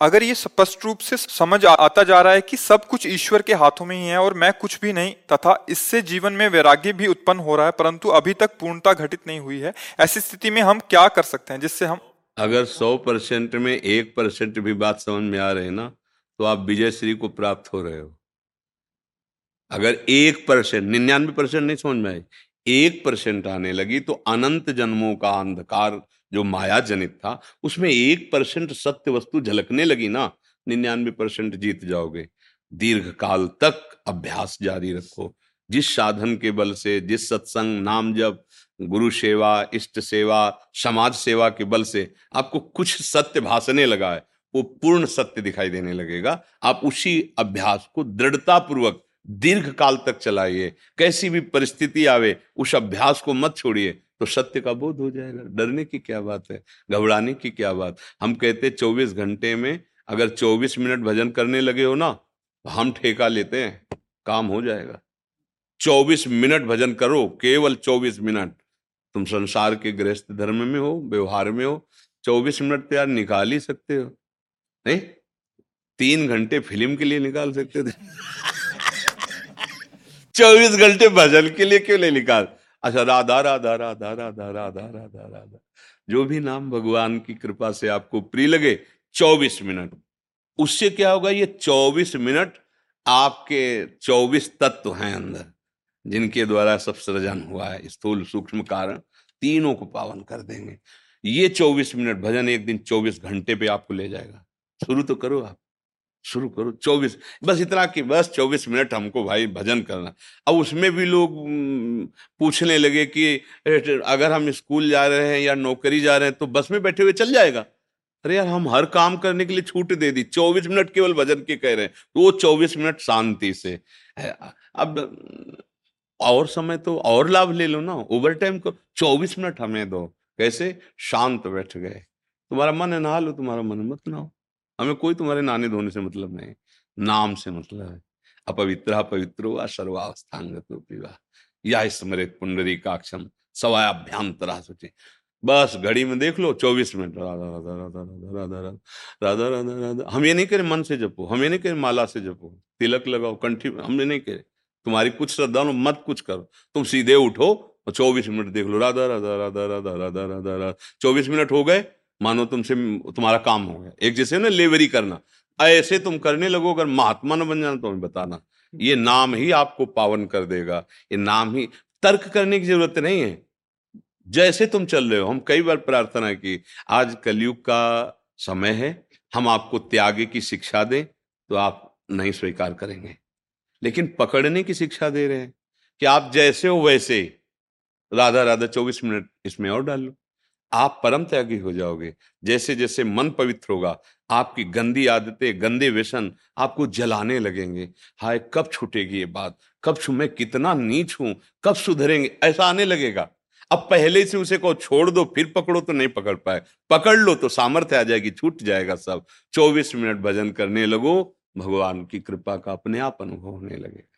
अगर ये स्पष्ट रूप से समझ आता जा रहा है कि सब कुछ ईश्वर के हाथों में ही है और मैं कुछ भी नहीं, तथा इससे जीवन में वैराग्य भी उत्पन्न हो रहा है, परंतु अभी तक पूर्णता घटित नहीं हुई है, ऐसी स्थिति में हम क्या कर सकते हैं, जिससे हम
अगर सौ परसेंट में एक परसेंट भी बात समझ में आ रहे ना तो आप विजय श्री को प्राप्त हो रहे हो। अगर एक परसेंट, निन्यानवे परसेंट नहीं समझ में आए एक परसेंट आने लगी तो अनंत जन्मों का अंधकार जो माया जनित था, उसमें एक परसेंट सत्य वस्तु झलकने लगी ना, निन्यानवे परसेंट जीत जाओगे। दीर्घ काल तक अभ्यास जारी रखो। जिस साधन के बल से, जिस सत्संग, नाम जब गुरु सेवा, इष्ट सेवा, समाज सेवा के बल से आपको कुछ सत्य भाषने लगा है, वो पूर्ण सत्य दिखाई देने लगेगा। आप उसी अभ्यास को दृढ़ता पूर्वक दीर्घ काल तक चलाइए। कैसी भी परिस्थिति आवे, उस अभ्यास को मत छोड़िए। तो सत्य का बोध हो जाएगा। डरने की क्या बात है? घबराने की क्या बात? हम कहते चौबीस घंटे में अगर चौबीस मिनट भजन करने लगे हो ना तो हम ठेका लेते हैं। काम हो जाएगा। चौबीस मिनट भजन करो, केवल चौबीस मिनट। तुम संसार के गृहस्थ धर्म में हो, व्यवहार में हो, चौबीस मिनट तो यार निकाल ही सकते हो। नहीं, तीन घंटे फ़िल्म के लिए निकाल सकते थे। चौबीस घंटे भजन के लिए क्यों नहीं निकाल? अच्छा राधा राधा राधा राधा राधा राधा राधा। जो भी नाम भगवान की कृपा से आपको प्रिय लगे, चौबीस मिनट। उससे क्या होगा, ये चौबीस मिनट आपके चौबीस तत्व हैं अंदर, जिनके द्वारा सब सृजन हुआ है। स्थूल सूक्ष्म कारण तीनों को पावन कर देंगे। ये चौबीस मिनट भजन एक दिन चौबीस घंटे पे आपको ले जाएगा। शुरू तो करो आप। शुरू करो, चौबीस, बस इतना कि बस चौबीस मिनट हमको भाई भजन करना। अब उसमें भी लोग पूछने लगे कि अगर हम स्कूल जा रहे हैं या नौकरी जा रहे हैं तो बस में बैठे हुए चल जाएगा? अरे यार, हम हर काम करने के लिए छूट दे दी। चौबीस मिनट केवल भजन के कह रहे हैं। तो वो चौबीस मिनट शांति से। अब, और समय तो और लाभ ले लो ना। ओवर टाइम को चौबीस मिनट हमें दो। कैसे? शांत बैठ गए। तुम्हारा मन नहा लो, तुम्हारा मन मत ना हो हमें कोई तुम्हारे नाने धोने से मतलब नहीं नाम से मतलब है अपवित्र पवित्रो व सर्वावस्थांगत या स्मृत पुंडरी काक्षम सवायाभ्यांतरा सोचे बस घड़ी में देख लो चौबीस मिनट राधा राधा राधा राधा राधा राधा राधा राधा राधा हम ये नहीं करें मन से जपो हम ये नहीं करें माला से जपो तिलक लगाओ कंठी हम ये नहीं करें तुम्हारी कुछ श्रद्धा मत कुछ करो तुम सीधे उठो और चौबीस मिनट देख लो राधा राधा राधा राधा राधा राधा राधा चौबीस मिनट हो गए मानो तुमसे तुम्हारा काम हो गया। एक जैसे ना लेवरी करना। ऐसे तुम करने लगो, अगर महात्मा न बन जाना तो हमें बताना। ये नाम ही आपको पावन कर देगा। ये नाम ही तर्क करने की ज़रूरत नहीं है। जैसे तुम चल रहे हो, हम कई बार प्रार्थना की, आज कलयुग का समय है, हम आपको त्याग की शिक्षा दें तो आप नहीं स्वीकार करेंगे। लेकिन पकड़ने की शिक्षा दे रहे हैं कि आप जैसे हो वैसे राधा राधा, चौबीस मिनट इसमें और डाल लो। आप परम त्यागी हो जाओगे। जैसे जैसे मन पवित्र होगा, आपकी गंदी आदतें, गंदे व्यसन आपको जलाने लगेंगे। हाय, कब छूटेगी ये बात? कब छू, मैं कितना नीच हूँ? कब सुधरेंगे? ऐसा आने लगेगा। अब पहले से उसे को छोड़ दो, फिर पकड़ो तो नहीं पकड़ पाए। पकड़ लो तो सामर्थ्य आ जाएगी, छूट जाएगा सब। चौबीस मिनट भजन करने लगो, भगवान की कृपा का अपने आप अनुभव होने लगेगा।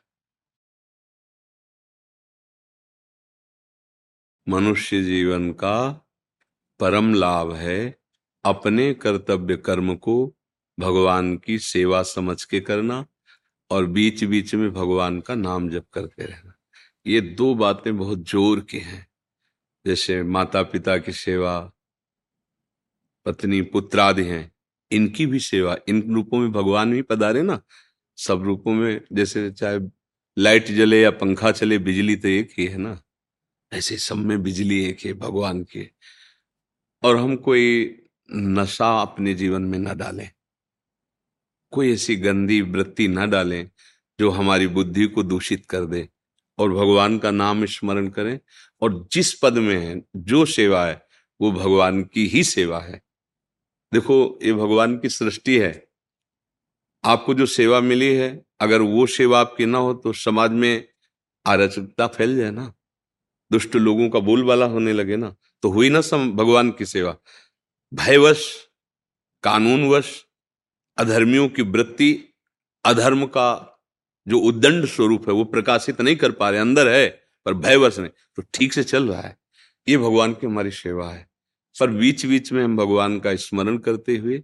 मनुष्य जीवन का परम लाभ है अपने कर्तव्य कर्म को भगवान की सेवा समझ के करना और बीच बीच में भगवान का नाम जप करते रहना। ये दो बातें बहुत ज़ोर की हैं। जैसे माता पिता की सेवा, पत्नी पुत्र आदि हैं, इनकी भी सेवा, इन रूपों में भगवान भी पधारे ना। सब रूपों में जैसे चाहे लाइट जले या पंखा चले, बिजली तो एक ही है ना। ऐसे सब में बिजली एक है, भगवान की। और हम कोई नशा अपने जीवन में न डालें। कोई ऐसी गंदी वृत्ति न डालें जो हमारी बुद्धि को दूषित कर दे और भगवान का नाम स्मरण करें। और जिस पद में है, जो सेवा है, वो भगवान की ही सेवा है। देखो, ये भगवान की सृष्टि है। आपको जो सेवा मिली है, अगर वो सेवा आपकी ना हो तो समाज में अराजकता फैल जाए ना। दुष्ट लोगों का बोलबाला होने लगे ना तो हुई ना सम, भगवान की सेवा। भयवश, कानूनवश, अधर्मियों की वृत्ति, अधर्म का जो उद्दंड स्वरूप है, वो प्रकाशित नहीं कर पा रहे, अंदर है, पर भयवश नहीं तो ठीक से चल रहा है। ये भगवान की हमारी सेवा है। पर बीच बीच में हम भगवान का स्मरण करते हुए,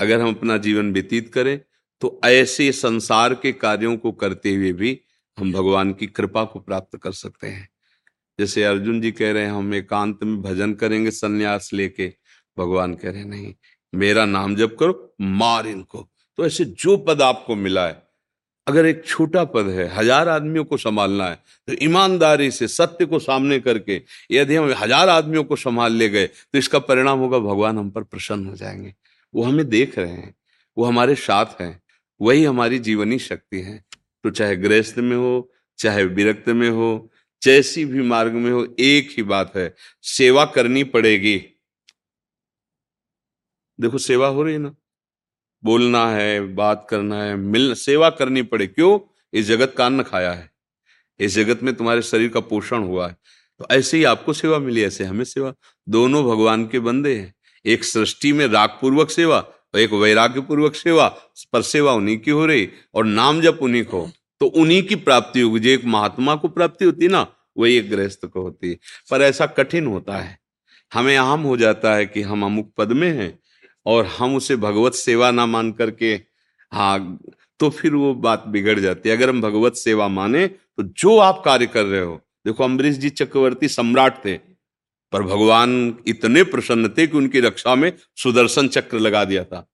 अगर हम अपना जीवन व्यतीत करें तो ऐसे संसार के कार्यों को करते हुए भी हम भगवान की कृपा को प्राप्त कर सकते हैं। जैसे अर्जुन जी कह रहे हैं, हम एकांत में भजन करेंगे सन्यास लेके। भगवान कह रहे नहीं, मेरा नाम जप करो, मार इनको। तो ऐसे जो पद आपको मिला है, अगर एक छोटा पद है, हज़ार आदमियों को संभालना है तो ईमानदारी से, सत्य को सामने करके, यदि हम हज़ार आदमियों को संभाल ले गए तो इसका परिणाम होगा भगवान हम पर प्रसन्न हो जाएँगे। वो हमें देख रहे हैं, वो हमारे साथ हैं, वही हमारी जीवनी शक्ति है। तो चाहे गृहस्थ में हो, चाहे विरक्त में हो जैसी भी मार्ग में हो, एक ही बात है, सेवा करनी पड़ेगी। देखो, सेवा हो रही है ना? बोलना है, बात करना है, मिल, सेवा करनी पड़े। क्यों? इस जगत का अन्न खाया है। इस जगत में तुम्हारे शरीर का पोषण हुआ है। तो ऐसे ही आपको सेवा मिली, ऐसे हमें सेवा। दोनों भगवान के बंदे हैं। एक सृष्टि में राग पूर्वक सेवा और एक वैराग्य पूर्वक सेवा, पर सेवा उन्हीं की हो रही, और नाम जब उन्हीं को। तो उन्हीं की प्राप्ति होगी। जो एक महात्मा को प्राप्ति होती ना, वही एक गृहस्थ को होती है। पर ऐसा कठिन होता है। हमें आम हो जाता है कि हम अमुक पद में हैं और हम उसे भगवत सेवा ना मान करके हाँ तो फिर वो बात बिगड़ जाती है। अगर हम भगवत सेवा माने तो जो आप कार्य कर रहे हो, देखो अम्बरीश जी चक्रवर्ती सम्राट थे, पर भगवान इतने प्रसन्न थे कि उनकी रक्षा में सुदर्शन चक्र लगा दिया था।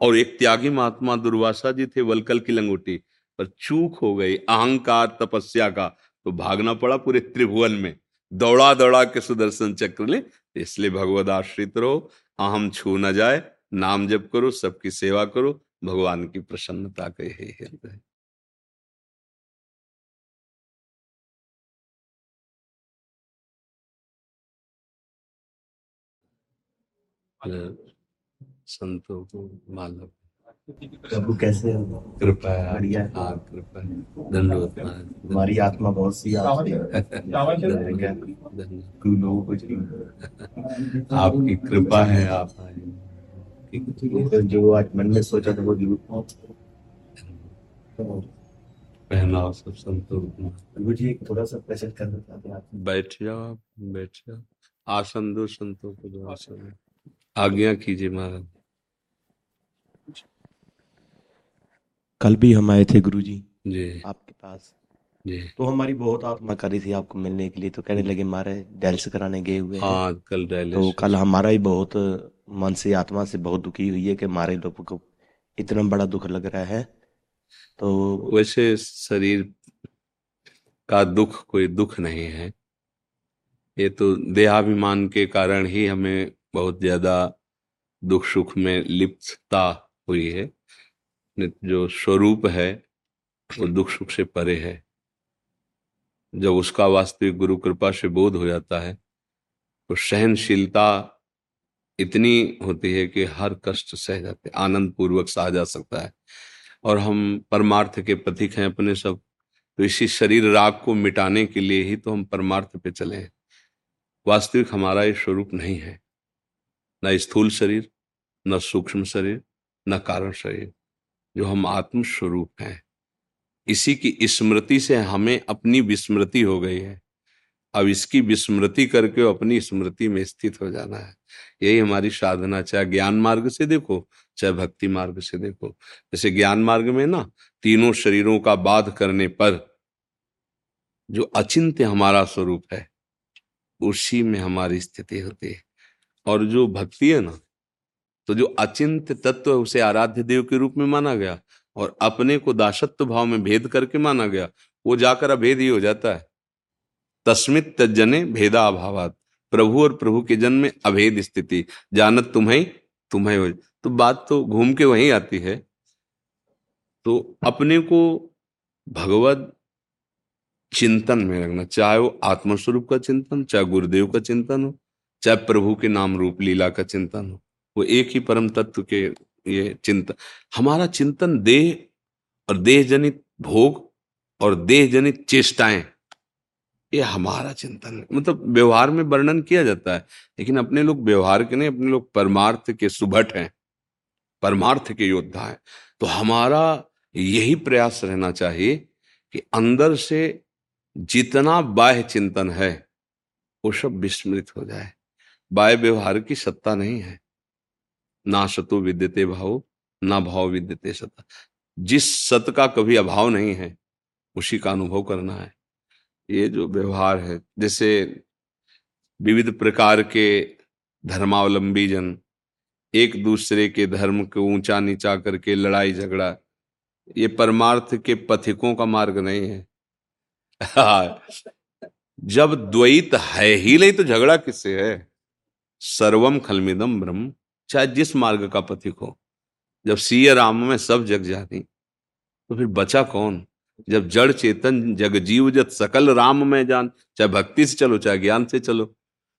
और एक त्यागी महात्मा दुर्वासा जी थे, वलकल की लंगोटी। पर चूक हो गई, अहंकार तपस्या का। तो भागना पड़ा पूरे त्रिभुवन में। दौड़ा दौड़ा के सुदर्शन चक्र ले, इसलिए भगवत आश्रित रहो, अहम छू न जाए, नाम जप करो, सबकी सेवा करो, भगवान की प्रसन्नता के ही हृदय। संतों को मालव
प्रभु कैसे हो?
कृपा
बढ़िया।
हाँ कृपा। धन्यवाद
हमारी आत्मा बहुत सी
धन्यवाद।
लोगों को
आपकी कृपा है आप
तो जो आज मन में सोचा था वो ज़रूर
पहनाओ सब संतों
जी एक थोड़ा सा प्रेजेंट करना चाहते हैं आप।
बैठ जाओ आप बैठ जाओ आसन दो संतों को दो आसन आज्ञा कीजिए महाराज।
कल भी हम आए थे गुरु जी।
जी
आपके पास।
जी।
तो हमारी बहुत आत्मा कर रही थी आपको मिलने के लिए तो कहने लगे हमारे डायलिसिस कराने गए हुए हैं।
हाँ कल
तो कल हमारा ही बहुत मन से आत्मा से बहुत दुखी हुई है कि हमारे लोगों को इतना बड़ा दुख लग रहा है। तो
वैसे शरीर का दुख कोई दुख नहीं है। ये तो देहाभिमान के कारण ही हमें बहुत ज़्यादा दुख सुख में लिप्तता हुई है। जो स्वरूप है वो दुख सुख से परे है। जब उसका वास्तविक गुरु कृपा से बोध हो जाता है तो सहनशीलता इतनी होती है कि हर कष्ट सह जाते आनंद पूर्वक सहा जा सकता है। और हम परमार्थ के प्रतीक हैं अपने सब तो इसी शरीर राग को मिटाने के लिए ही तो हम परमार्थ पे चले हैं। वास्तविक हमारा ये स्वरूप नहीं है। न स्थूल शरीर न सूक्ष्म शरीर न कारण शरीर। जो हम आत्म स्वरूप हैं। इसी की स्मृति से हमें अपनी विस्मृति हो गई है। अब इसकी विस्मृति करके अपनी स्मृति में स्थित हो जाना है। यही हमारी साधना चाहे ज्ञान मार्ग से देखो, चाहे भक्ति मार्ग से देखो। जैसे ज्ञान मार्ग में ना तीनों शरीरों का बाध करने पर जो अचिंत्य हमारा स्वरूप है, उसी में हमारी स्थिति होती है। और जो भक्ति है ना तो जो अचिंत्य तत्व है, उसे आराध्य देव के रूप में माना गया और अपने को दासत्व भाव में भेद करके माना गया, वो जाकर अभेद ही हो जाता है। तस्मित तजने भेदा अभावात प्रभु और प्रभु के जन्म में अभेद स्थिति, जानत तुम्हें तुम्हें हो। तो बात तो घूम के वहीं आती है। तो अपने को भगवत चिंतन में रखना, चाहे वो आत्मस्वरूप का चिंतन, चाहे गुरुदेव का चिंतन हो, चाहे प्रभु के नाम रूप, लीला का चिंतन हो। वो एक ही परम तत्व के ये चिंतन हमारा चिंतन देह और देह जनित भोग और देह जनित चेष्टाएँ, ये हमारा चिंतन है। मतलब व्यवहार में वर्णन किया जाता है, लेकिन अपने लोग व्यवहार के नहीं, अपने लोग परमार्थ के सुभट हैं, परमार्थ के योद्धा हैं। तो हमारा यही प्रयास रहना चाहिए कि अंदर से जितना बाह्य चिंतन है, वो सब विस्मृत हो जाए। बाह्य व्यवहार की सत्ता नहीं है। ना सतो विद्यते भाव, ना भाव विद्यते सत्ता। जिस सत का कभी अभाव नहीं है, उसी का अनुभव करना है। ये जो व्यवहार है, जैसे विविध प्रकार के धर्मावलंबी जन, एक दूसरे के धर्म को ऊँचा नीचा करके लड़ाई झगड़ा, ये परमार्थ के पथिकों का मार्ग नहीं है। जब द्वैत है ही नहीं तो झगड़ा किससे है? सर्वम खलमिदम ब्रह्म। चाहे जिस मार्ग का पथिक हो, जब सीय राम में सब जग जाती तो फिर बचा कौन? जब जड़ चेतन जग जीव जत सकल राम में जान, चाहे भक्ति से चलो, चाहे ज्ञान से चलो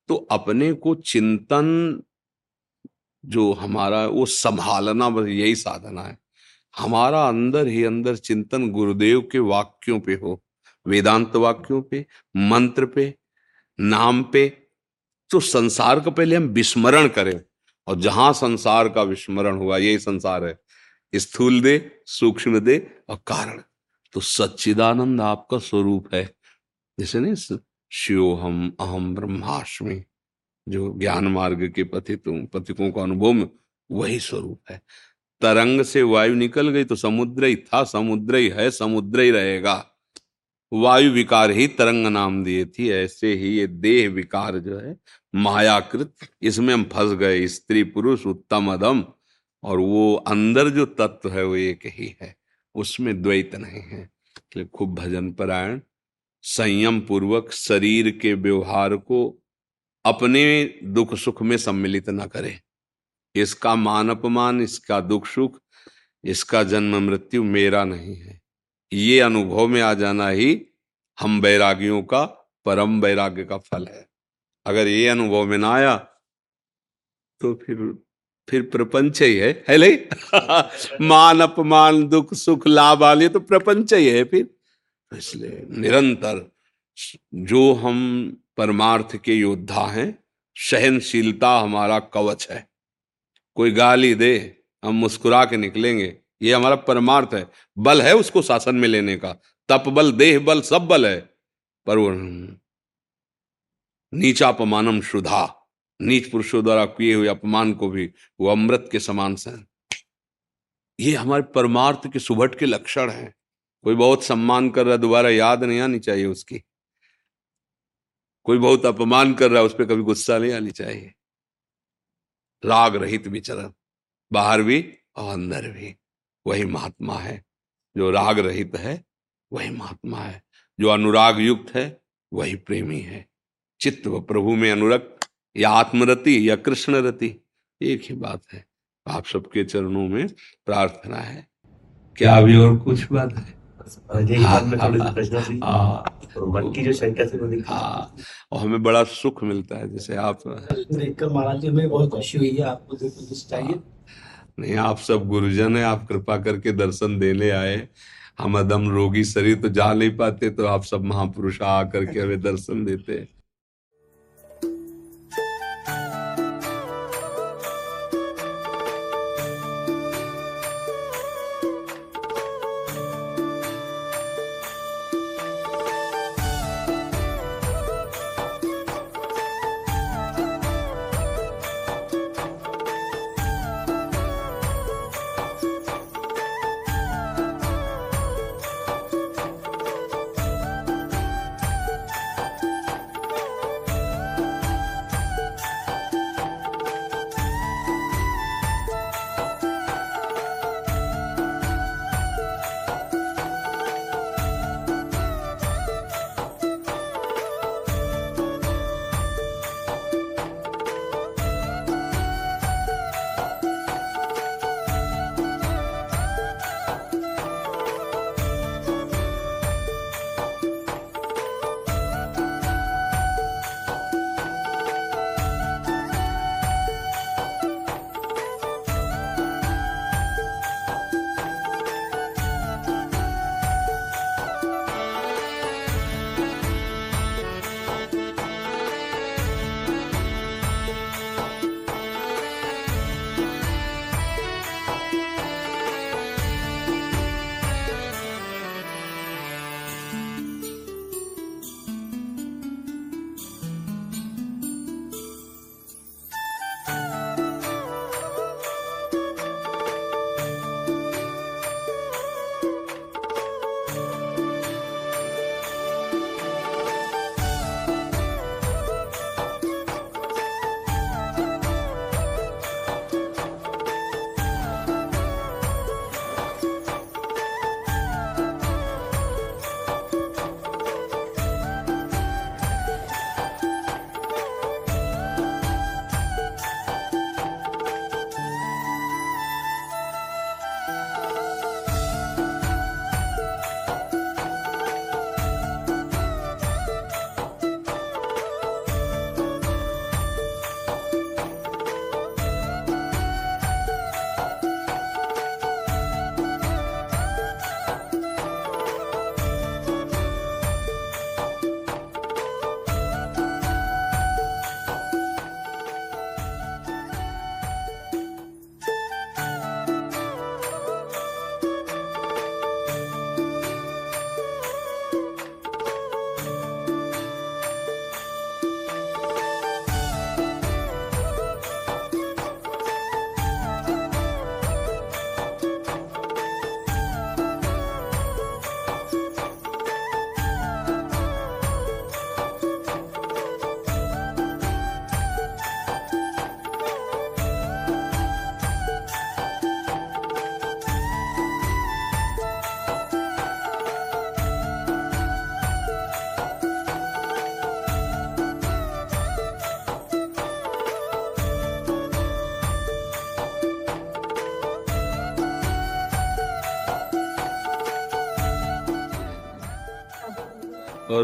तो अपने को चिंतन जो हमारा, वो संभालना बस यही साधना है। हमारा अंदर ही अंदर चिंतन गुरुदेव के वाक्यों पे हो, वेदांत वाक्यों पे, मंत्र पे, नाम पे तो संसार का पहले हम विस्मरण करें। और जहाँ संसार का विस्मरण हुआ, यही संसार है। स्थूल दे, सूक्ष्म दे और कारण। तो सच्चिदानंद आपका स्वरूप है। जैसे नहीं शिवोहम, अहम ब्रह्माष्टमी, जो ज्ञान मार्ग के पथितों पथिकों का अनुभव में वही स्वरूप है। तरंग से वायु निकल गई तो समुद्र ही था, समुद्र ही है, समुद्र ही रहेगा। वायु विकार ही तरंग नाम दिए थी, ऐसे ही ये देह विकार जो है, मायाकृत, इसमें हम फंस गए, स्त्री पुरुष उत्तम अदम और वो अंदर जो तत्व है, वो एक ही है, उसमें द्वैत नहीं है। खूब भजन परायण, संयम पूर्वक शरीर के व्यवहार को अपने दुख सुख में सम्मिलित न करे। इसका मान अपमान, इसका दुख सुख, इसका जन्म मृत्यु मेरा नहीं है। ये अनुभव में आ जाना ही हम वैरागियों का, परम वैराग्य का फल है। अगर ये अनुभव में ना आया तो फिर फिर प्रपंच ही है है नहीं? मान, अपमान, दुख, सुख, लाभ वाले तो प्रपंच ही है फिर। इसलिए निरंतर जो हम परमार्थ के योद्धा हैं, सहनशीलता हमारा कवच है। कोई गाली दे, हम मुस्कुरा के निकलेंगे। ये हमारा परमार्थ है। बल है उसको शासन में लेने का। तप बल, देह बल, सब बल है। पर वो नीचा अपमानम शुद्धा नीच पुरुषों द्वारा किए हुए अपमान को भी वो अमृत के समान से ये हमारे परमार्थ के सुभट के लक्षण हैं। कोई बहुत सम्मान कर रहा है, दोबारा याद नहीं आनी चाहिए उसकी। कोई बहुत अपमान कर रहा है, उस पर कभी गुस्सा नहीं आनी चाहिए। राग रहित विचरण। बाहर भी और अंदर भी। वही महात्मा है। जो राग रहित है वही महात्मा है। जो अनुराग युक्त है वही प्रेमी है। चित्त व प्रभु में अनुरक्त या आत्मरति या कृष्ण रति एक ही बात है। आप सबके चरणों में प्रार्थना है। क्या अभी और कुछ बात है? हाँ, हाँ, मन की जो शंका थी हाँ। और हमें बड़ा सुख मिलता है जैसे आप
देखकर महाराज जी हमें बहुत खुशी हुई है। आपको चाहिए
नहीं, आप सब गुरुजन है, आप कृपा करके दर्शन देने आए। हम अदम रोगी शरीर तो जा नहीं पाते तो आप सब महापुरुष आ करके हमें दर्शन देते हैं।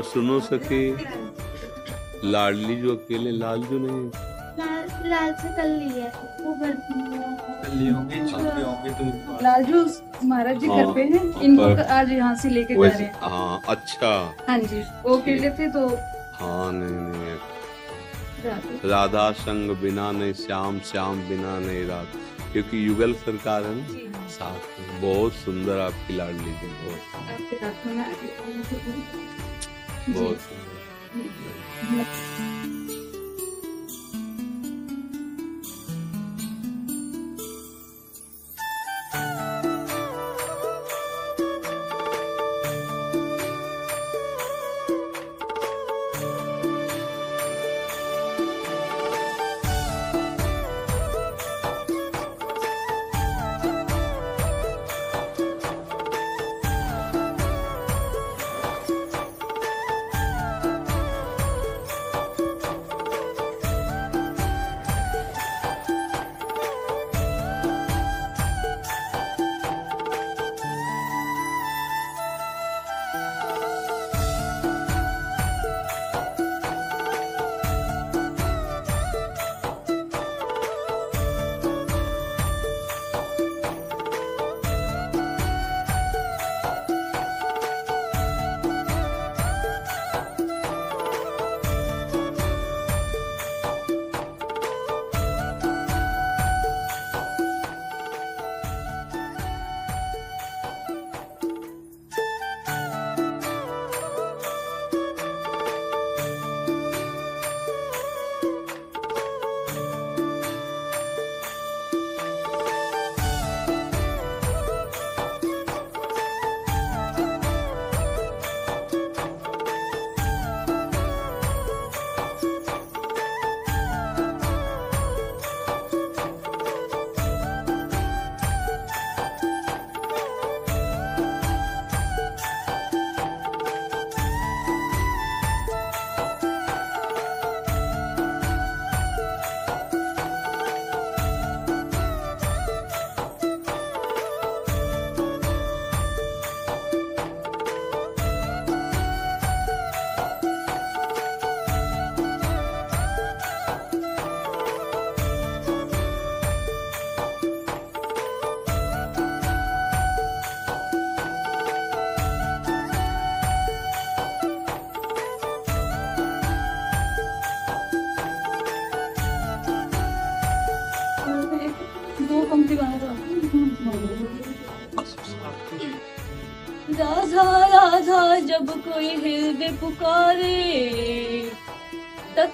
और सुनो सके लाडली जो अकेले लाल जो नहीं
लाल लाल से है। वो
होंगे होंगे तो
लालजू महाराज जी
हाँ,
घर पे हैं? इनको आज यहाँ से लेके जा रहे हैं।
हाँ अच्छा।
हाँ जी वो अकेले थे तो
हाँ नहीं नहीं राधा। संग बिना नहीं श्याम श्याम बिना नहीं रात। क्योंकि युगल सरकार है ना? साथ बहुत सुंदर आपकी लाडली जी बहुत
आपके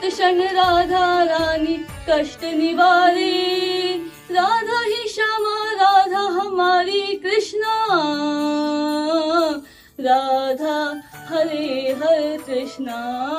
तत्क्षण राधा रानी, कष्ट निवारे। राधा ही श्यामा, राधा हमारी कृष्णा। राधा, हरे हरे कृष्णा।